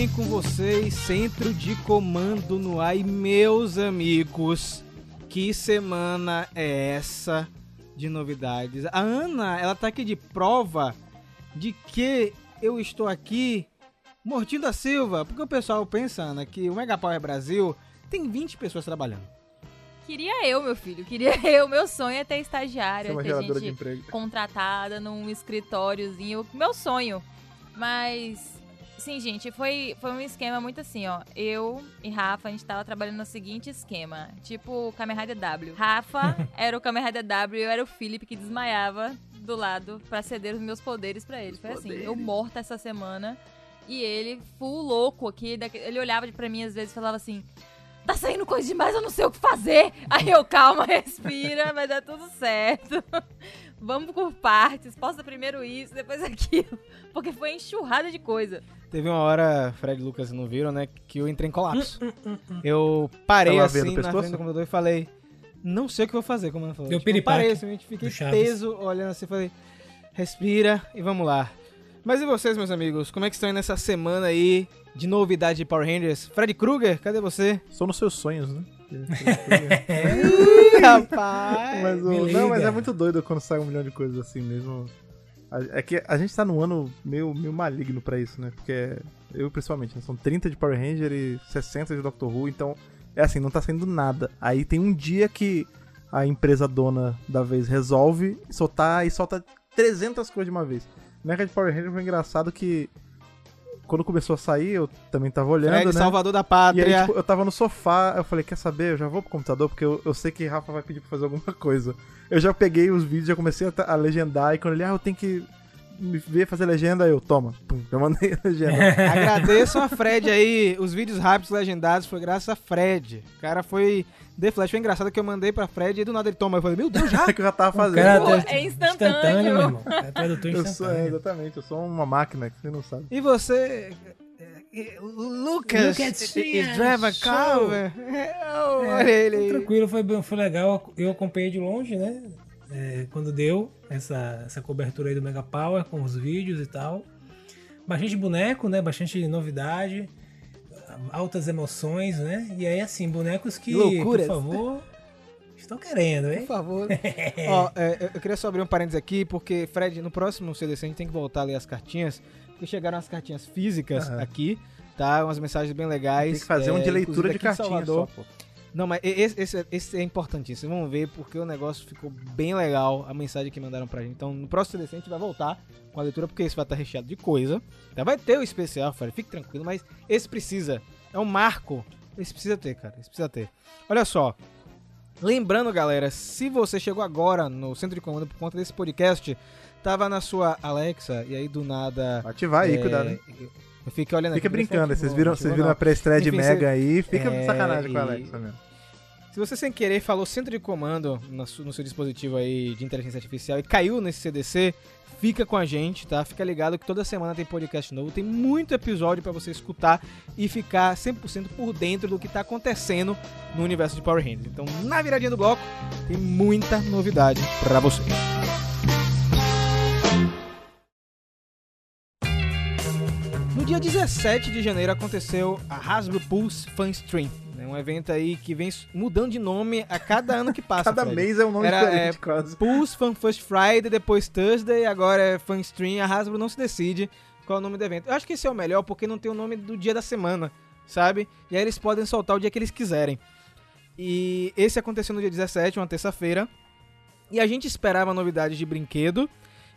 bem com vocês? Centro de comando no ar. E meus amigos, que semana é essa de novidades? A Ana, ela tá aqui de prova de que eu estou aqui mortinho da Silva, porque o pessoal pensa, Ana, que o Mega Power Brasil tem 20 pessoas trabalhando. Queria eu, meu filho, queria eu. Meu sonho é ter estagiária, uma ter gente contratada num escritóriozinho. Meu sonho. Mas, sim, gente, foi, foi um esquema muito assim, ó. Eu e Rafa, a gente tava trabalhando no seguinte esquema. Tipo Kamen Rider W. Rafa era o Kamen Rider W e eu era o Philip que desmaiava do lado pra ceder os meus poderes pra ele. Foi assim, eu morta essa semana. E ele, full louco aqui, ele olhava pra mim às vezes e falava assim: Tá saindo coisa demais, eu não sei o que fazer. Aí eu, calma, respira, vai dar tudo certo. Vamos por partes, posta primeiro isso, depois aquilo. Porque foi enxurrada de coisa. Teve uma hora, Fred e Lucas não viram, né? Que eu entrei em colapso. Eu parei Tava assim na frente do computador e falei. Não sei o que eu vou fazer, como ela falou. Tipo, eu piripaque parei, simplesmente fiquei teso, olhando assim, falei, respira e vamos lá. Mas e vocês, meus amigos? Como é que estão aí nessa semana aí de novidade de Power Rangers? Fred Krueger, cadê você? Sou nos seus sonhos, né? Ih, rapaz! Mas, o- não, mas é muito doido quando sai um milhão de coisas assim mesmo. É que a gente tá num ano meio, meio maligno pra isso, né? Porque eu, principalmente, né? são 30 de Power Ranger e 60 de Doctor Who, então é assim, não tá saindo nada. Aí tem um dia que a empresa dona da vez resolve soltar e solta 300 coisas de uma vez. Na época de Power Ranger foi engraçado que quando começou a sair, eu também tava olhando, Fred, né? Salvador da E aí, Pátria. tipo, eu tava no sofá, eu falei, quer saber? Eu já vou pro computador, porque eu, eu sei que Rafa vai pedir pra fazer alguma coisa. Eu já peguei os vídeos, já comecei a, a legendar, e quando ele, ah, eu tenho que me ver fazer legenda, eu, toma, pum, já mandei a legenda. Agradeçam a Fred aí. Os vídeos rápidos legendados foi graças a Fred. O cara foi. The Flash foi engraçado que eu mandei pra Fred e do nada ele toma. Eu falei, meu Deus, já? que eu já tava fazendo. Pô, é instantâneo. meu irmão. É tradutor eu sou, é, instantâneo. exatamente, eu sou uma máquina, que você não sabe. E você. eh, Lucas, Lucas is drive a car? Oh, É, olha ele. Tranquilo, foi, foi legal. Eu acompanhei de longe, né? É, quando deu essa, essa cobertura aí do Mega Power com os vídeos e tal. Bastante boneco, né? Bastante novidade. Altas emoções, né? E aí, assim, bonecos que, Loucuras. por favor, estão querendo, Por hein? favor. Ó, é, eu- eu queria só abrir um parênteses aqui, porque, Fred, no próximo CDC a gente tem que voltar a ler as cartinhas, porque chegaram as cartinhas físicas Aham. aqui, tá? Umas mensagens bem legais. Tem que fazer um é, de leitura inclusive de cartinha Salvador. só, pô. Não, mas esse, esse, esse é importantíssimo. Vocês vão ver porque o negócio ficou bem legal, a mensagem que mandaram pra gente. Então, no próximo CDC a gente vai voltar com a leitura, porque esse vai estar recheado de coisa. Tá? Vai ter o especial, Fred, fique tranquilo, mas esse precisa. É um marco. Esse precisa ter, cara. Esse precisa ter. Olha só. Lembrando, galera, se você chegou agora no centro de comando por conta desse podcast, tava na sua Alexa e aí do nada. Ativar aí, é, cuidado, hein? Eu fiquei olhando Fica aqui, brincando, vocês viram, vocês viram a pré-estreia de Mega você- aí, fica É, de sacanagem com a Alexa mesmo. Se você sem querer falou centro de comando no su- no seu dispositivo aí de inteligência artificial e caiu nesse CDC, fica com a gente, tá? Fica ligado que toda semana tem podcast novo, tem muito episódio pra você escutar e ficar 100% por dentro do que tá acontecendo no universo de Power Rangers. Então, na viradinha do bloco, tem muita novidade pra vocês. No dia 17 de janeiro aconteceu a Hasbro Pulse Fan Stream, né? um evento aí que vem mudando de nome a cada ano que passa. Cada Fred. mês é um nome Era, diferente, é, quase. Pulse Fan First Friday, depois Thursday, agora é Fan Stream. A Hasbro não se decide qual é o nome do evento. Eu acho que esse é o melhor porque não tem o nome do dia da semana, sabe? E aí eles podem soltar o dia que eles quiserem. E esse aconteceu no dia 17, uma terça-feira. E a gente esperava novidades de brinquedo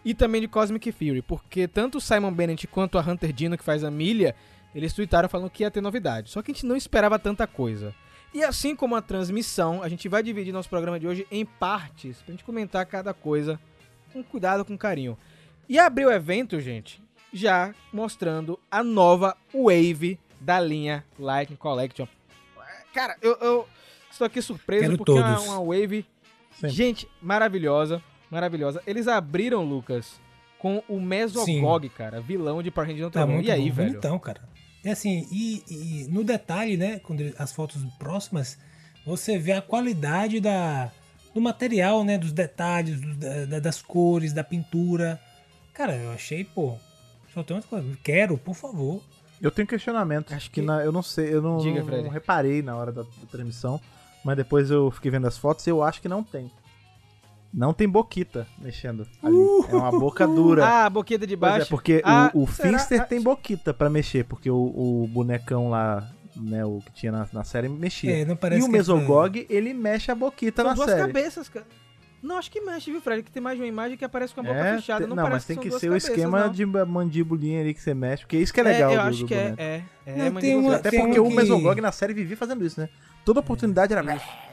e também de Cosmic Fury, porque tanto o Simon Bennett quanto a Hunter Dino, que faz a Milha, eles tweetaram falando que ia ter novidade. Só que a gente não esperava tanta coisa. E assim como a transmissão, a gente vai dividir nosso programa de hoje em partes, pra gente comentar cada coisa com cuidado, com carinho. E abrir o evento, gente, já mostrando a nova Wave da linha Lightning Collection. Cara, eu, eu estou aqui surpreso Quero porque é uma, todos. uma Wave, Sim. gente, maravilhosa, maravilhosa. Eles abriram, Lucas, com o Mesogog, cara, vilão de Power Rangers Tá muito E aí, bom, velho? bonitão, cara. E assim, e, e no detalhe, né, quando ele- as fotos próximas, você vê a qualidade da, do material, né, dos detalhes, do- da- da- das cores, da pintura. Cara, eu achei, pô, só tem outra coisa. Quero, por favor. Eu tenho questionamento. Acho que, que- na- eu não sei, eu não, Diga, não- não reparei na hora da, da transmissão, mas depois eu fiquei vendo as fotos e eu acho que não tem. Não tem boquita mexendo ali. É uma boca dura. Ah, a boqueta de Pois é, baixo. porque Ah, o, o? Finster Ah, tem boquita pra mexer, porque o, o bonecão lá, né, o que tinha na, na série, mexia. É, não parece e o que é Mesogog, ele mexe a boquita São na duas série. cabeças, cara. Não, acho que mexe, viu, Fred? Que tem mais de uma imagem que aparece com a boca É, fechada. Não, não, parece mas tem que duas ser o esquema não. de mandibulinha ali que você mexe, porque isso que é legal É, eu do, acho do que é, boneco. é, é, Não, mas tem uma-. Até tem porque um o que- Mesogog na série vivia fazendo isso, né? Toda oportunidade era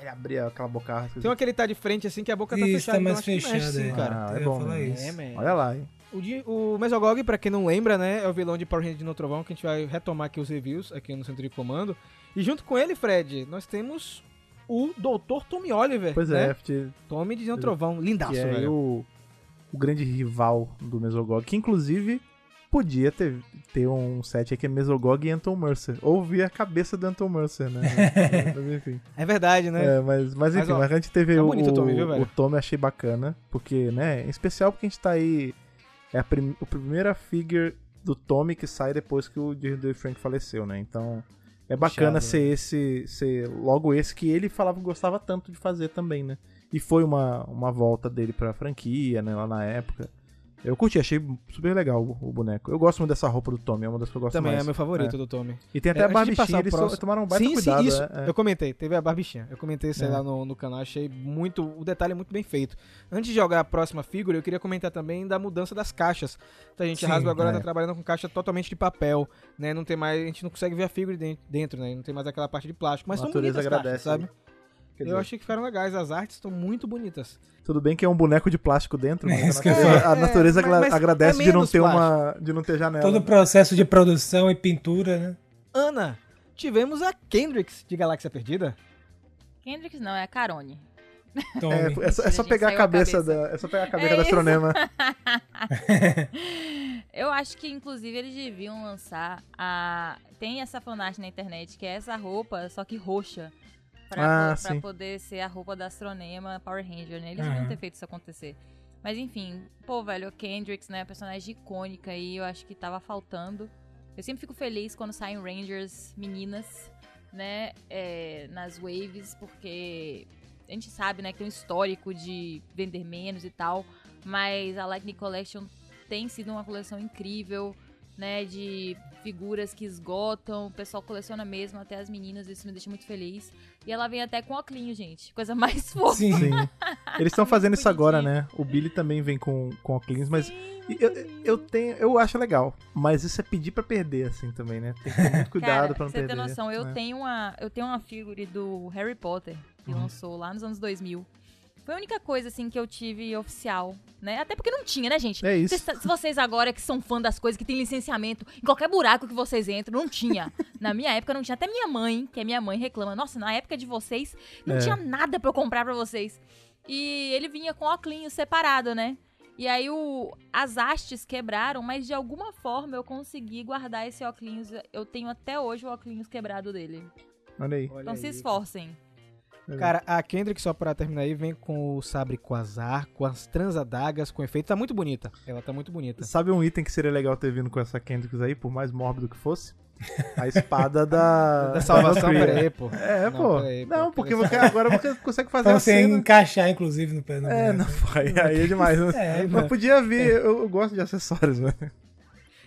ele abria aquela boca. Tem uma que ele tá de frente assim que a boca tá Isso, fechada. tá mais então acho que mexe, fechada, sim, é. cara. Ah, é bom. falar né? isso. É, man. Olha lá, hein? O, de- o Mesogog, pra quem não lembra, né, é o vilão de Power Rangers de No Trovão, que a gente vai retomar aqui os reviews aqui no Centro de Comando. E junto com ele, Fred, nós temos o Dr. Tommy Oliver, Pois né? é, que Tommy de No Trovão, lindaço, é velho. o, o grande rival do Mesogog, que inclusive podia ter, ter um set aí que é Mesogog e Anton Mercer. Ou via a cabeça do Anton Mercer, né? mas enfim. É verdade, né? É, mas, mas enfim, Mas, ó, mas a gente teve tá o, bonito o Tommy, viu, o, Tommy, achei bacana, porque, né, em especial porque a gente tá aí, é a, prim, a primeira figure do Tommy que sai depois que o Jerry Frank faleceu, né, então é bacana Puxado, ser esse, ser logo esse que ele falava que gostava tanto de fazer também, né, e foi uma, uma volta dele pra franquia, né, lá na época. Eu curti, achei super legal o, o boneco. Eu gosto muito dessa roupa do Tommy, é uma das que eu gosto Também mais. é meu favorito É. do Tommy. E tem até É, a barbichinha, eles próximo- tomaram um baita sim, cuidado. sim, isso. é, é. Eu comentei, teve a barbichinha. Eu comentei isso É. lá no, no canal, achei muito. O detalhe é muito bem feito. Antes de jogar a próxima figura, eu queria comentar também da mudança das caixas. Então, a gente, Sim, Hasbro agora é. tá trabalhando com caixa totalmente de papel, né? Não tem mais. A gente não consegue ver a figura den- dentro, né? Não tem mais aquela parte de plástico. Mas A são bonitas agradece, caixas, sabe? Quer Eu dizer, achei que ficaram legais. As artes estão muito bonitas. Tudo bem que é um boneco de plástico dentro, mas É, a natureza, É, agra- mas agradece é de não ter uma, de não ter janela. Todo o processo de produção e pintura, né? Ana, tivemos a Kendricks de Galáxia Perdida. Kendricks não, é a Carone. É, é só, é só pegar a saiu a cabeça, cabeça. da, é só pegar a cabeça É da astronema. Eu acho que, inclusive, eles deviam lançar a. Tem essa fanart na internet, que é essa roupa, só que roxa. Pra, Ah, pra poder ser a roupa da Astronema Power Ranger, né? Eles Aham. deviam ter feito isso acontecer. Mas enfim, pô, velho, o Kendricks, né? Personagem icônica aí, eu acho que tava faltando. Eu sempre fico feliz quando saem Rangers meninas, né? é, nas waves, porque a gente sabe, né, que tem um histórico de vender menos e tal. Mas a Lightning Collection tem sido uma coleção incrível, né? De figuras que esgotam, o pessoal coleciona mesmo, até as meninas, isso me deixa muito feliz. E ela vem até com óculos, gente. Coisa mais fofa. Sim. Sim. Eles estão fazendo isso agora, né? O Billy também vem com, com óculos, mas Sim. eu, eu tenho, eu acho legal. Mas isso é pedir pra perder, assim, também, né? Tem que ter muito cuidado Cara, pra não você perder. ter noção, eu né? tenho uma, eu tenho uma figure do Harry Potter que Uhum. lançou lá nos anos 2000. Foi a única coisa assim que eu tive oficial, né? Até porque não tinha, né, gente? É isso. Vocês- se vocês agora que são fã das coisas que tem licenciamento, em qualquer buraco que vocês entram, não tinha. Na minha época não tinha. Até minha mãe, que é minha mãe, reclama. Nossa, na época de vocês, não É. tinha nada pra eu comprar pra vocês. E ele vinha com óculos separado, né? E aí o, as hastes quebraram, mas de alguma forma eu consegui guardar esse óculos. Eu tenho até hoje o óculos quebrado dele. Olha aí. Olha Então se aí. esforcem. Cara, a Kendrick, só pra terminar aí, vem com o sabre quasar, com as transadagas, com efeito. Tá muito bonita. Ela tá muito bonita. Sabe um item que seria legal ter vindo com essa Kendricks aí, por mais mórbido que fosse? A espada da. Da salvação, peraí, pô. É, Não, pô. peraí, pô. não, porque você, agora você consegue fazer Pra a você cena. encaixar, inclusive, no pé do É, não, boneco. pô, aí, aí é demais. Né? É, Mas podia vir, eu, eu gosto de acessórios, né?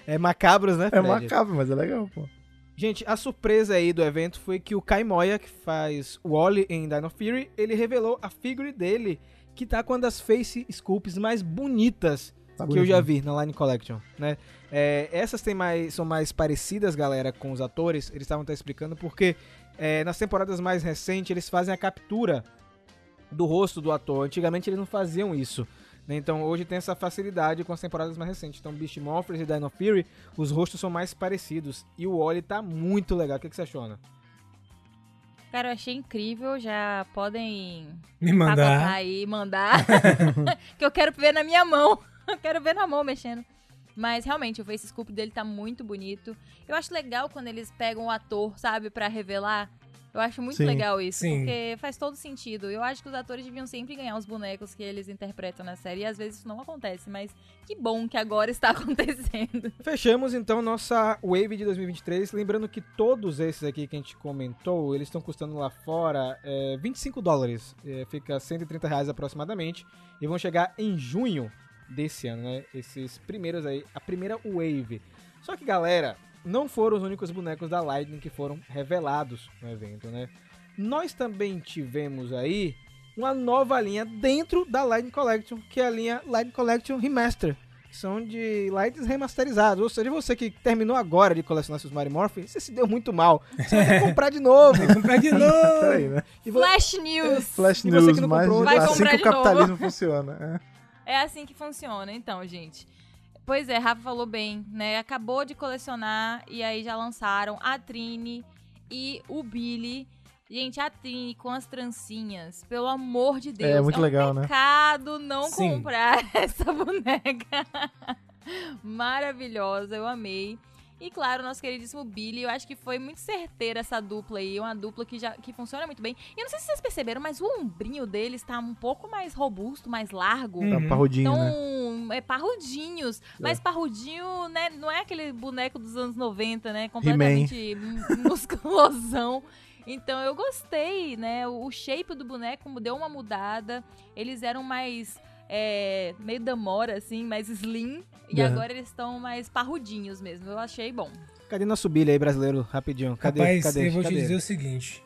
É macabros, né, É Fred? macabro, mas é legal, pô. Gente, a surpresa aí do evento foi que o Kai Moya, que faz o Wally em Dino Fury, ele revelou a figure dele, que tá com uma das face sculpts mais bonitas Tá que eu já vi na Line Collection, né? É, essas tem mais, são mais parecidas, galera, com os atores. Eles estavam até explicando porque é, nas temporadas mais recentes eles fazem a captura do rosto do ator. Antigamente eles não faziam isso. Né? Então hoje tem essa facilidade com as temporadas mais recentes. Então Beast Morphers e Dino Fury, os rostos são mais parecidos. E o Wally tá muito legal. O que, que você achou, Ana? Cara, eu achei incrível. Já podem Me mandar. aí, mandar. que eu quero ver na minha mão. Eu quero ver na mão mexendo. Mas realmente, o face sculpt dele tá muito bonito. Eu acho legal quando eles pegam o ator, sabe, pra revelar. Eu acho muito Sim. legal isso, Sim. porque faz todo sentido. Eu acho que os atores deviam sempre ganhar os bonecos que eles interpretam na série, e às vezes isso não acontece, mas que bom que agora está acontecendo. Fechamos então nossa Wave de 2023. Lembrando que todos esses aqui que a gente comentou, eles estão custando lá fora é, 25 dólares. É, fica 130 reais aproximadamente. E vão chegar em junho desse ano, né? Esses primeiros aí, a primeira Wave. Só que galera, não foram os únicos bonecos da Lightning que foram revelados no evento, né? Nós também tivemos aí uma nova linha dentro da Lightning Collection, que é a linha Lightning Collection Remaster são de lights remasterizados. Ou seja, você que terminou agora de colecionar seus Mario Morphin, você se deu muito mal. Você vai ter que comprar de novo. Comprar de novo! Peraí, né? E vo- Flash News! Flash E você News, que não mas comprou, vai assim comprar que o de novo. capitalismo funciona. É. É assim que funciona, então, gente. Pois é, Rafa falou bem, né? Acabou de colecionar e aí já lançaram a Trine e o Billy. Gente, a Trine com as trancinhas, pelo amor de Deus. É, muito um legal, né? pecado não Sim. comprar essa boneca. Maravilhosa, eu amei. E claro, nosso queridíssimo Billy, eu acho que foi muito certeira essa dupla aí, uma dupla que já que funciona muito bem. E eu não sei se vocês perceberam, mas o ombrinho deles tá um pouco mais robusto, mais largo. Tá Uhum. parrudinho, Então, né? é parrudinhos. Mas parrudinho, né, não é aquele boneco dos anos 90, né? Completamente mu- musculosão. Então eu gostei, né? O shape do boneco deu uma mudada. Eles eram mais. É, meio damora, assim, mais slim. E Aham. agora eles estão mais parrudinhos mesmo. Eu achei bom. Cadê nosso Billy aí, brasileiro? Rapidinho. Cadê? Rapaz, cadê? eu vou cadê? te dizer o seguinte.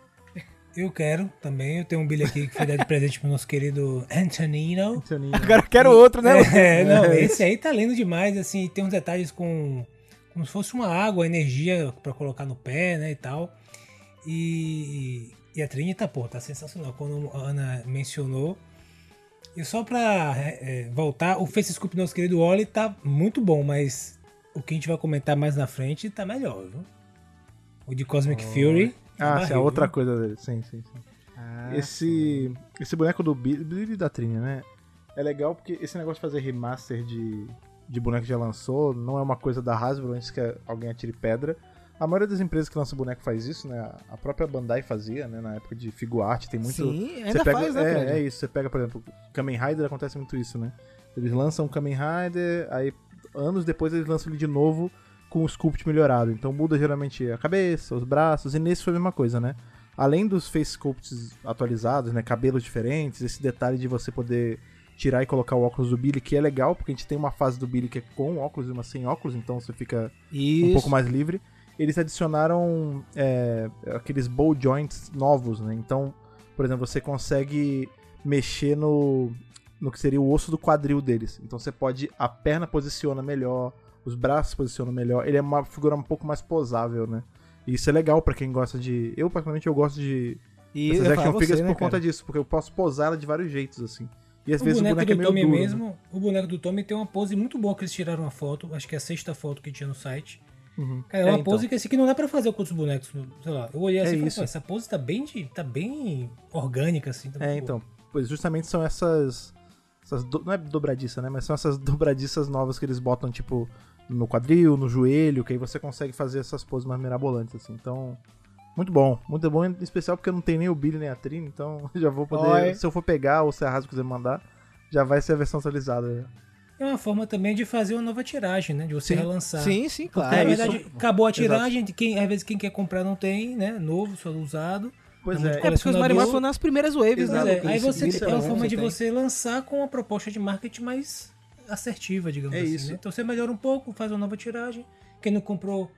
Eu quero também, eu tenho um bilhete aqui que foi dado de presente pro nosso querido Antonino. Antoninho. Agora eu quero outro, né? É, não, esse aí tá lindo demais, assim, tem uns detalhes com como se fosse uma água, energia pra colocar no pé, né, e tal. E, e a Trini tá, pô, tá sensacional. Quando a Ana mencionou. E só pra é, é, voltar, o Face Scoop do nosso querido Oli tá muito bom, mas o que a gente vai comentar mais na frente tá melhor, viu? O de Cosmic Fury. Ah, sim, a barril, outra viu? coisa dele. Sim, sim, sim. Ah, Esse, esse boneco do Billy, Billy da Trini, né? É legal porque esse negócio de fazer remaster de, de boneco que já lançou não é uma coisa da Hasbro antes que alguém atire pedra. A maioria das empresas que lançam boneco faz isso, né? A própria Bandai fazia, né? Na época de Figuarte, tem muito. Sim, Você ainda pega, faz, né, é, é isso, você pega, por exemplo, Kamen Rider acontece muito isso, né? Eles lançam Kamen Rider, aí anos depois eles lançam ele de novo com o sculpt melhorado. Então muda geralmente a cabeça, os braços, e nesse foi a mesma coisa, né? Além dos face sculpts atualizados, né? Cabelos diferentes, esse detalhe de você poder tirar e colocar o óculos do Billy, que é legal, porque a gente tem uma fase do Billy que é com óculos e uma sem óculos, então você fica Isso. um pouco mais livre. Eles adicionaram é, aqueles bow joints novos, né? Então, por exemplo, você consegue mexer no, no que seria o osso do quadril deles. Então você pode. A perna posiciona melhor, os braços posicionam melhor. Ele é uma figura um pouco mais posável, né? E isso é legal pra quem gosta de. Eu, particularmente, eu gosto de E essas action figures você, por né, conta cara? disso, porque eu posso posar ela de vários jeitos, assim. E às O vezes boneco, o boneco é do meio Tommy duro. né? mesmo, o boneco do Tommy tem uma pose muito boa que eles tiraram uma foto, acho que é a sexta foto que tinha no site. Uhum. Cara, é uma É, então. pose que esse aqui não dá pra fazer com outros bonecos, sei lá. Eu olhei assim É e falei, isso. "Pô, essa pose tá bem, de- tá bem orgânica, assim. Tá É, então. Pois justamente são essas. essas do- não é dobradiça, né? Mas são essas dobradiças novas que eles botam, tipo, no quadril, no joelho, que aí você consegue fazer essas poses mais mirabolantes, assim. Então. Muito bom. Muito bom, em especial porque eu não tenho nem o Billy nem a Trini, então já vou poder. Olha. Se eu for pegar ou se a Hasbro quiser mandar, já vai ser a versão atualizada. É uma forma também de fazer uma nova tiragem, né? De você Sim. relançar. Sim, sim, Porque, claro. na É, isso- verdade, acabou a tiragem, quem, às vezes quem quer comprar não tem, né? Novo, só usado. Pois Muito é. É porque os Mario Morphin foram nas primeiras waves, né, é, aí você Billy é uma forma de tem. você lançar com uma proposta de marketing mais assertiva, digamos É assim. isso. né? Então você melhora um pouco, faz uma nova tiragem. Quem não comprou,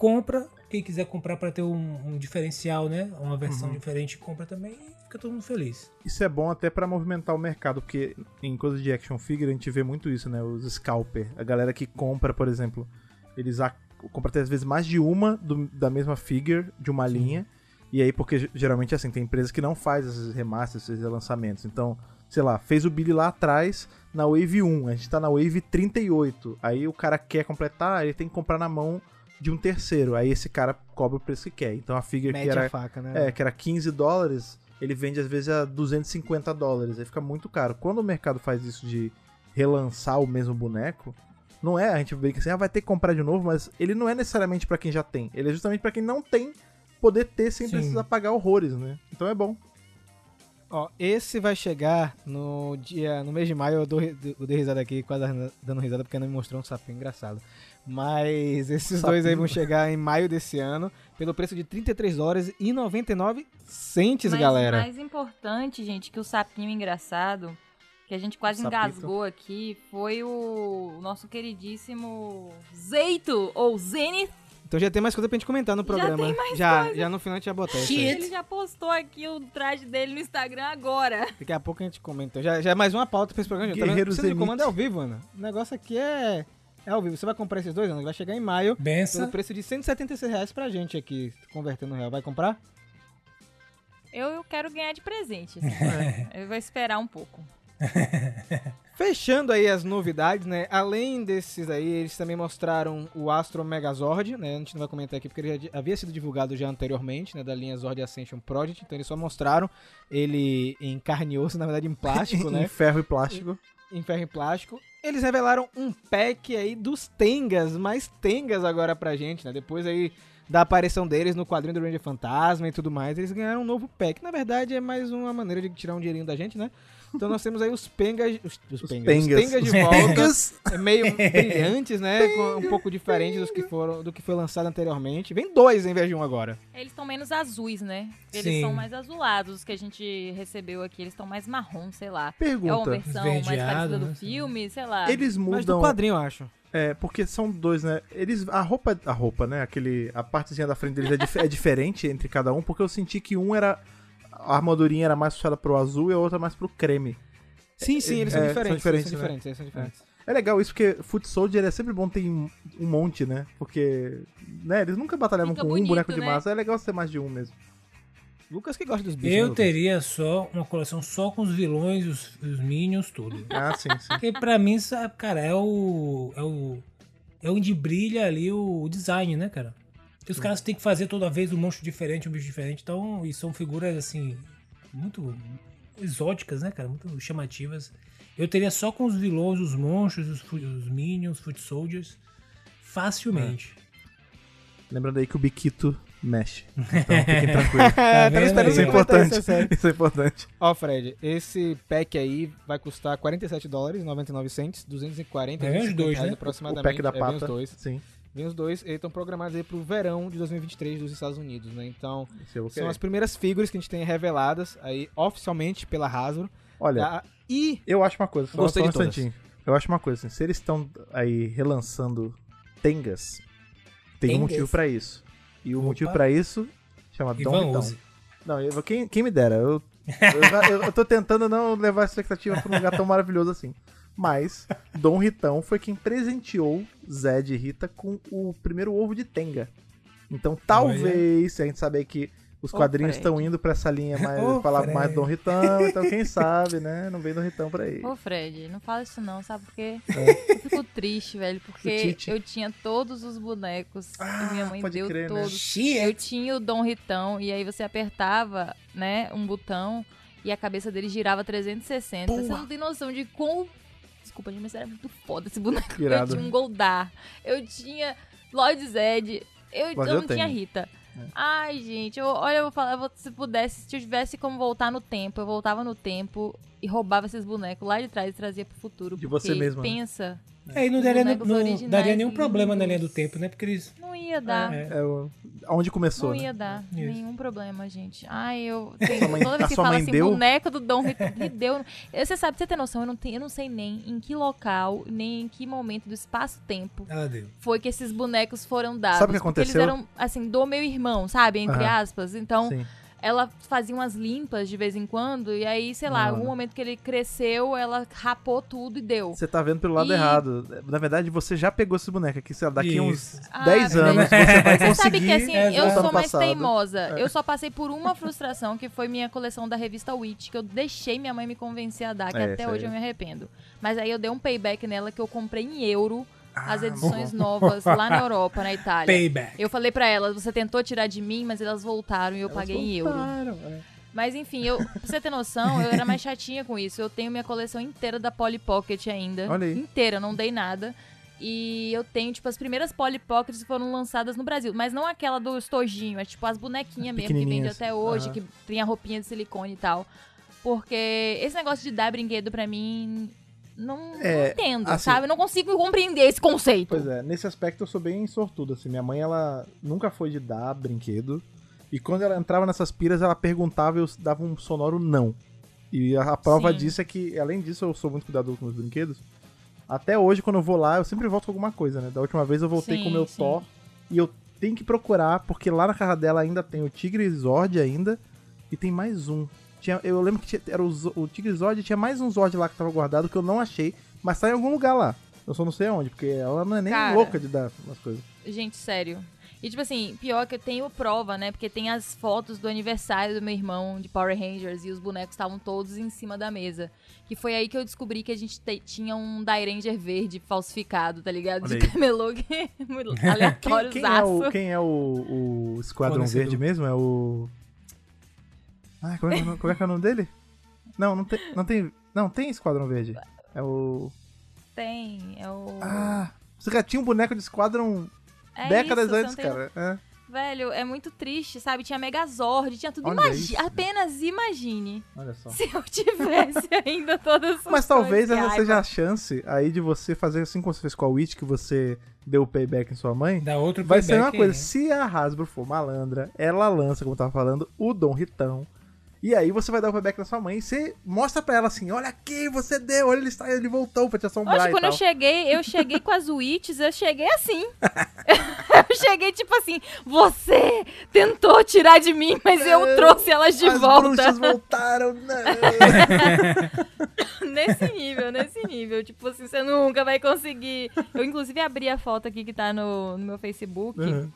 compra. Quem quiser comprar para ter um, um diferencial, né? Uma versão Uhum. diferente, compra também e fica todo mundo feliz. Isso é bom até pra movimentar o mercado, porque em coisas de action figure a gente vê muito isso, né? Os scalper, a galera que compra, por exemplo, eles compram até às vezes mais de uma do- da mesma figure, de uma linha. E aí, porque ge- geralmente assim, tem empresas que não faz esses remasters, esses relançamentos. Então, sei lá, fez o Billy lá atrás na Wave 1, a gente tá na Wave 38. Aí o cara quer completar, ele tem que comprar na mão de um terceiro. Aí esse cara cobra o preço que quer. Então a figure que era faca, né? é, que era 15 dólares, ele vende às vezes a 250 dólares. Aí fica muito caro. Quando o mercado faz isso de relançar o mesmo boneco, não é, a gente brinca assim, ah, vai ter que comprar de novo, mas ele não é necessariamente pra quem já tem. Ele é justamente pra quem não tem poder ter sem Sim. precisar pagar horrores, né? Então é bom. Ó, esse vai chegar no dia, no mês de maio, eu, dou, eu dei risada aqui, quase dando risada porque não me mostrou um sapinho engraçado. Mas esses dois aí vão chegar em maio desse ano, pelo preço de 33 dólares e 99 centes, Mas galera. mais importante, gente, que o sapinho engraçado, que a gente quase Sapito. engasgou aqui, foi o nosso queridíssimo Zeito, ou Zenith. Então já tem mais coisa pra gente comentar no Já programa. tem mais já, já no final a gente já botar isso aí. Ele já postou aqui o traje dele no Instagram agora. Daqui a pouco a gente comenta. Já, já é mais uma pauta pra esse programa. Tá vendo? Guerreiro Zenith. comando é ao vivo, Ana. O negócio aqui é, é ao vivo. Você vai comprar esses dois, Ana? Vai chegar em maio. Pelo Benção. preço de 176 reais pra gente aqui, convertendo no real. Vai comprar? Eu, quero ganhar de presente. assim. Eu vou esperar um pouco. Fechando aí as novidades, né? Além desses aí, eles também mostraram o Astro Megazord, né? A gente não vai comentar aqui porque ele já havia sido divulgado já anteriormente, né? Da linha Zord Ascension Project. Então eles só mostraram ele em carne e osso, na verdade em plástico, em né? ferro e plástico. em ferro e plástico. Eles revelaram um pack aí dos Tengas, mais Tengas agora pra gente, né? Depois aí da aparição deles no quadrinho do Ranger Fantasma e tudo mais, eles ganharam um novo pack. Na verdade, é mais uma maneira de tirar um dinheirinho da gente, né? Então nós temos aí os pengas, os, os pengas, pengas. os tengas de volta, é meio brilhantes, né? Com- Um pouco diferentes dos que foram, do que foi lançado anteriormente. Vem dois em vez de um agora. Eles estão menos azuis, né? Eles Sim. são mais azulados, os que a gente recebeu aqui. Eles estão mais marrom, sei lá. É uma Pergunta. versão mais parecida do né? filme, sei lá. Eles Mas do mudam. quadrinho, eu acho. É, porque são dois, né? Eles. A roupa. A roupa, né? Aquele. A partezinha da frente deles é, dif- é diferente entre cada um, porque eu senti que um era. A armadurinha era mais puxada pro azul e a outra mais pro creme. Sim, sim, eles É, são são diferentes. diferentes, eles são né? diferentes, eles são diferentes. É legal isso porque Foot Soldier é sempre bom ter um um monte, né? Porque. Né, eles nunca batalhavam Fica com um bonito, boneco de né? massa. É legal ser mais de um mesmo. Lucas que gosta dos bichos. né, Eu Lucas? teria só uma coleção só com os vilões, os, os minions, tudo. Ah, sim, sim. Porque pra mim, cara, é o. É o. É onde brilha ali o design, né, cara? Que os caras têm que fazer toda vez um monstro diferente, um bicho diferente. Então, e são figuras, assim, muito exóticas, né, cara? Muito chamativas. Eu teria só com os vilões, os monstros, os, os minions, foot soldiers, facilmente. Lembrando aí que o Biquito mexe. Então fiquem tranquilos. É, vendo esperando aí? Isso é importante. isso, é. Isso é importante. Ó, Fred, esse pack aí vai custar 47 dólares, 99 cents, 240 É, vem os 250 dois, reais né? aproximadamente. O pack da É, os pata. dois. Sim. Vem os dois, eles estão programados aí pro verão de 2023 dos Estados Unidos, né? Então, vou são querer. as primeiras figuras que a gente tem reveladas aí oficialmente pela Hasbro. Olha, tá? E eu acho uma coisa, só, Gostei só um instantinho. Eu acho uma coisa, assim, se eles estão aí relançando Tengas, tem um Tengas. motivo pra isso. E o Opa. motivo pra isso chama Dom Ivan. Uzi. Não, eu, quem, quem me dera. Eu, eu, já- eu- eu tô tentando não levar a expectativa pra um lugar tão maravilhoso assim. Mas Dom Ritão foi quem presenteou Zed e Rita com o primeiro ovo de Tenga. Então talvez, se a gente saber que os quadrinhos estão indo pra essa linha mais. Falar mais. Dom Ritão, então quem sabe, né? Não vem Dom Ritão pra aí. Ô, Fred, não fala isso não, sabe por quê? É. Eu fico triste, velho, porque eu tinha todos os bonecos e minha mãe deu crer, né? todos. Eu tinha o Dom Ritão e aí você apertava, né, um botão e a cabeça dele girava 360. Você não tem noção de quão... Desculpa, gente, mas era muito foda esse boneco. Irado. Eu tinha um Goldar, eu tinha Lloyd Zed, eu, eu eu não tinha tenho. Rita. Ai, gente, eu- olha, eu vou falar, eu se pudesse, se eu tivesse como voltar no tempo, eu voltava no tempo e roubava esses bonecos lá de trás e trazia pro futuro. De você mesmo, né? É, e não daria, não daria nenhum problema na linha do tempo, né? Porque eles. não ia dar. É. É onde começou. Não né? ia dar Isso. nenhum problema, gente. Ai, eu. tenho- mãe- toda vez que fala assim, deu? boneco do Dom me deu. Eu- Você sabe, você ter noção, eu não, tenho, eu não sei nem em que local, nem em que momento do espaço-tempo deu. foi que esses bonecos foram dados. Sabe o que Porque aconteceu? eles eram, assim, do meu irmão, sabe? Entre aspas. Então, Sim. Ela fazia umas limpas de vez em quando, e aí, sei lá, Não, algum momento que ele cresceu, ela rapou tudo e deu. Você tá vendo pelo lado E- errado. Na verdade, você já pegou esse boneco aqui. sei lá, Daqui Isso. uns Ah, 10 verdade. anos você vai Você conseguir. sabe que assim, eu Exato. sou mais passado. teimosa. É. Eu só passei por uma frustração, que foi minha coleção da revista Witch, que eu deixei minha mãe me convencer a dar, que É, até hoje eu me arrependo. Mas aí eu dei um payback nela que eu comprei em euro as Ah, edições novas lá na Europa, na Itália. Payback. Eu falei pra elas, você tentou tirar de mim, mas elas voltaram e eu Elas paguei em euro. é. Mas enfim, eu, pra você ter noção, eu era mais chatinha com isso. Eu tenho minha coleção inteira da Polly Pocket ainda. Olha aí. Inteira, não dei nada. E eu tenho, tipo, as primeiras Polly Pockets que foram lançadas no Brasil. Mas não aquela do estojinho, é tipo as bonequinhas mesmo que vende até hoje, Aham. que tem a roupinha de silicone e tal. Porque esse negócio de dar brinquedo pra mim, não, não É, entendo, assim- sabe? Eu não consigo compreender esse conceito. Pois é, nesse aspecto eu sou bem sortudo, assim. Minha mãe, ela nunca foi de dar brinquedo. E quando ela entrava nessas piras, ela perguntava e eu dava um sonoro não. E a, a prova Sim. disso é que, além disso, eu sou muito cuidadoso com os brinquedos. Até hoje, quando eu vou lá, eu sempre volto com alguma coisa, né? Da última vez eu voltei Sim, com o meu sim. Thor. E eu tenho que procurar, porque lá na casa dela ainda tem o Tigre Zord ainda. E tem mais um. Tinha, eu lembro que tinha- era o, o Tigre Zord e tinha mais um Zord lá que tava guardado que eu não achei. Mas tá em algum lugar lá. Eu só não sei aonde, porque ela não é nem Cara. louca de dar umas coisas. Gente, sério. E tipo assim, pior que eu tenho prova, né? Porque tem as fotos do aniversário do meu irmão de Power Rangers e os bonecos estavam todos em cima da mesa. Que foi aí que eu descobri que a gente te- tinha um Dairanger verde falsificado, tá ligado? De camelô que é muito Quem, aleatório, quem é o, quem é o, o Esquadrão Fornecedor. Verde mesmo? É o. Ah, como é, que é o nome- como é que é o nome dele? Não, não tem. Não tem. Não, tem Esquadrão Verde. É o. Tem, é o... Ah! Você já tinha um boneco de Esquadrão é décadas isso, antes, tem- cara. É. Velho, é muito triste, sabe? Tinha Megazord, tinha tudo. Olha Imagi- isso. Apenas imagine Olha só. se eu tivesse ainda todas essas Mas talvez essa seja a chance aí de você fazer assim como você fez com a Witch, que você deu o payback em sua mãe. Dá outro Vai ser uma coisa, aí. se a Hasbro for malandra, ela lança, como eu tava falando, o Dom Ritão. E aí você vai dar o payback na sua mãe e você mostra pra ela assim, olha aqui, você deu, olha, ele, está, ele voltou pra te assombrar Hoje, quando tal. eu cheguei, eu cheguei com as witches, eu cheguei assim. eu cheguei tipo assim, você tentou tirar de mim, mas eu trouxe elas de As volta. bruxas voltaram, não. nesse nível, nesse nível. Tipo assim, você nunca vai conseguir. Eu, inclusive, abri a foto aqui que tá no, no meu Facebook. Uhum.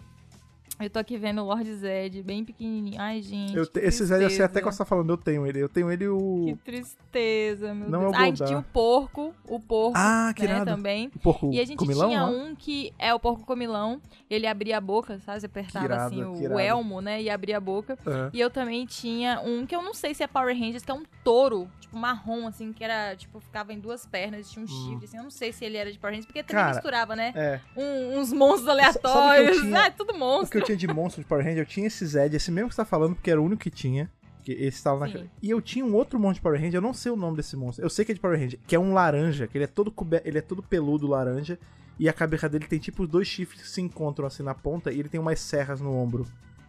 Eu tô aqui vendo o Lord Zed, bem pequenininho. Ai, gente. Eu te- que esse Zé, eu sei até que tristeza. você tá falando, eu tenho ele. Eu tenho ele o... Que tristeza, meu Não Deus. é o Ai, Goldar. tinha o porco, o porco, Ah, que né, irado. também. o porco E a gente comilão, tinha ó. um que é o porco comilão. Ele abria a boca, sabe? Você apertava Que irado, assim que o, o elmo, né? E abria a boca. Aham. E eu também tinha um que eu não sei se é Power Rangers, que é um touro, tipo marrom, assim, que era, tipo, ficava em duas pernas, tinha um chifre, assim. Eu não sei se ele era de Power Rangers, porque também Hum. Cara, misturava, né? É. Um- uns monstros o que aleatórios. Ah, tudo O que monstro. Eu tinha de monstro de Power Ranger, eu tinha esse Zed, esse mesmo que você tá falando, porque era o único que tinha. Que esse tava na... E eu tinha um outro monstro de Power Ranger, eu não sei o nome desse monstro. Eu sei que é de Power Ranger, que é um laranja, que ele é todo cobe... ele é todo peludo laranja. E a cabeça dele tem tipo dois chifres que se encontram assim na ponta e ele tem umas serras no ombro.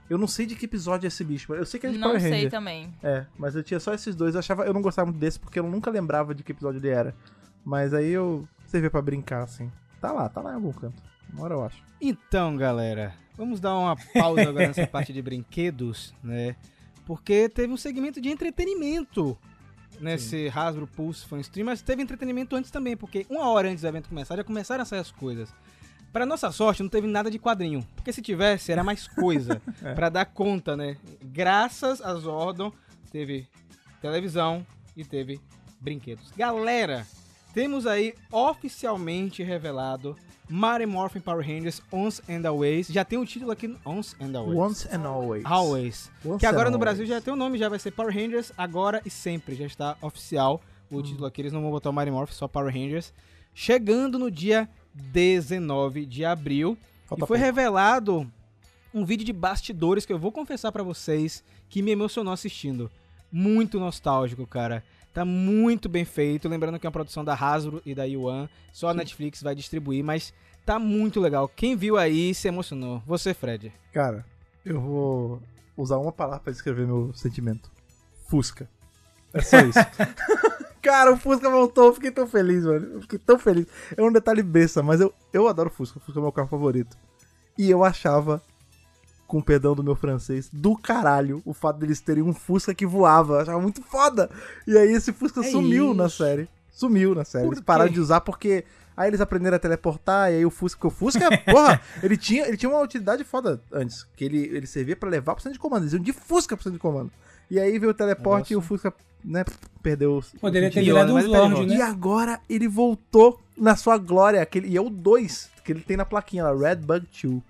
Eu não sei de que episódio é esse bicho, mas eu sei que é de Não Power sei Ranger. também. É, mas eu tinha só esses dois. Eu achava, eu não gostava muito desse porque eu nunca lembrava de que episódio ele era. Mas aí eu servia pra brincar assim. Tá lá, tá lá em algum canto. Uma hora eu acho. Então, galera, vamos dar uma pausa agora nessa parte de brinquedos, né? Porque teve um segmento de entretenimento nesse Hasbro Pulse Fan Stream, mas teve entretenimento antes também, porque uma hora antes do evento começar, já começaram a sair as coisas. Pra nossa sorte, não teve nada de quadrinho, porque se tivesse, era mais coisa pra dar conta, né? Graças a Zordon, teve televisão e teve brinquedos. Galera, temos aí oficialmente revelado Mighty Morphin Power Rangers Once and Always. Já tem o título aqui, Once and Always. Once and always. Always. Once Que agora no Brasil always. já tem o nome, já vai ser Power Rangers Agora e Sempre. Já está oficial o título aqui. Eles não vão botar o Mighty Morphin, só Power Rangers. Chegando no dia 19 de abril. Falta e foi pouco. revelado um vídeo de bastidores que eu vou confessar pra vocês que me emocionou assistindo. Muito nostálgico, cara. Tá muito bem feito. Lembrando que é uma produção da Hasbro e da Yuan. Só a Netflix vai distribuir, mas tá muito legal. Quem viu aí se emocionou. Você, Fred. Cara, eu vou usar uma palavra pra descrever meu sentimento. Fusca. É só isso. Cara, o Fusca voltou, eu fiquei tão feliz, mano. Eu fiquei tão feliz. É um detalhe besta, mas eu, eu adoro Fusca. Fusca é meu carro favorito. E eu achava, com perdão do meu francês, do caralho o fato deles terem um Fusca que voava. Eu achava muito foda. E aí esse Fusca É sumiu na isso. série. Sumiu na série. Eles pararam de usar porque Aí eles aprenderam a teleportar, e aí o Fusca. Porque o Fusca, porra, ele tinha, ele tinha uma utilidade foda antes. Que ele, ele servia pra levar pro centro de comando. Eles iam de Fusca pro centro de comando. E aí veio o teleporte e o Fusca, né, perdeu o. Poderia o ter virado de Lorde, volta. E né? agora ele voltou na sua glória. Aquele, e é o 2 que ele tem na plaquinha lá, Red Bug 2.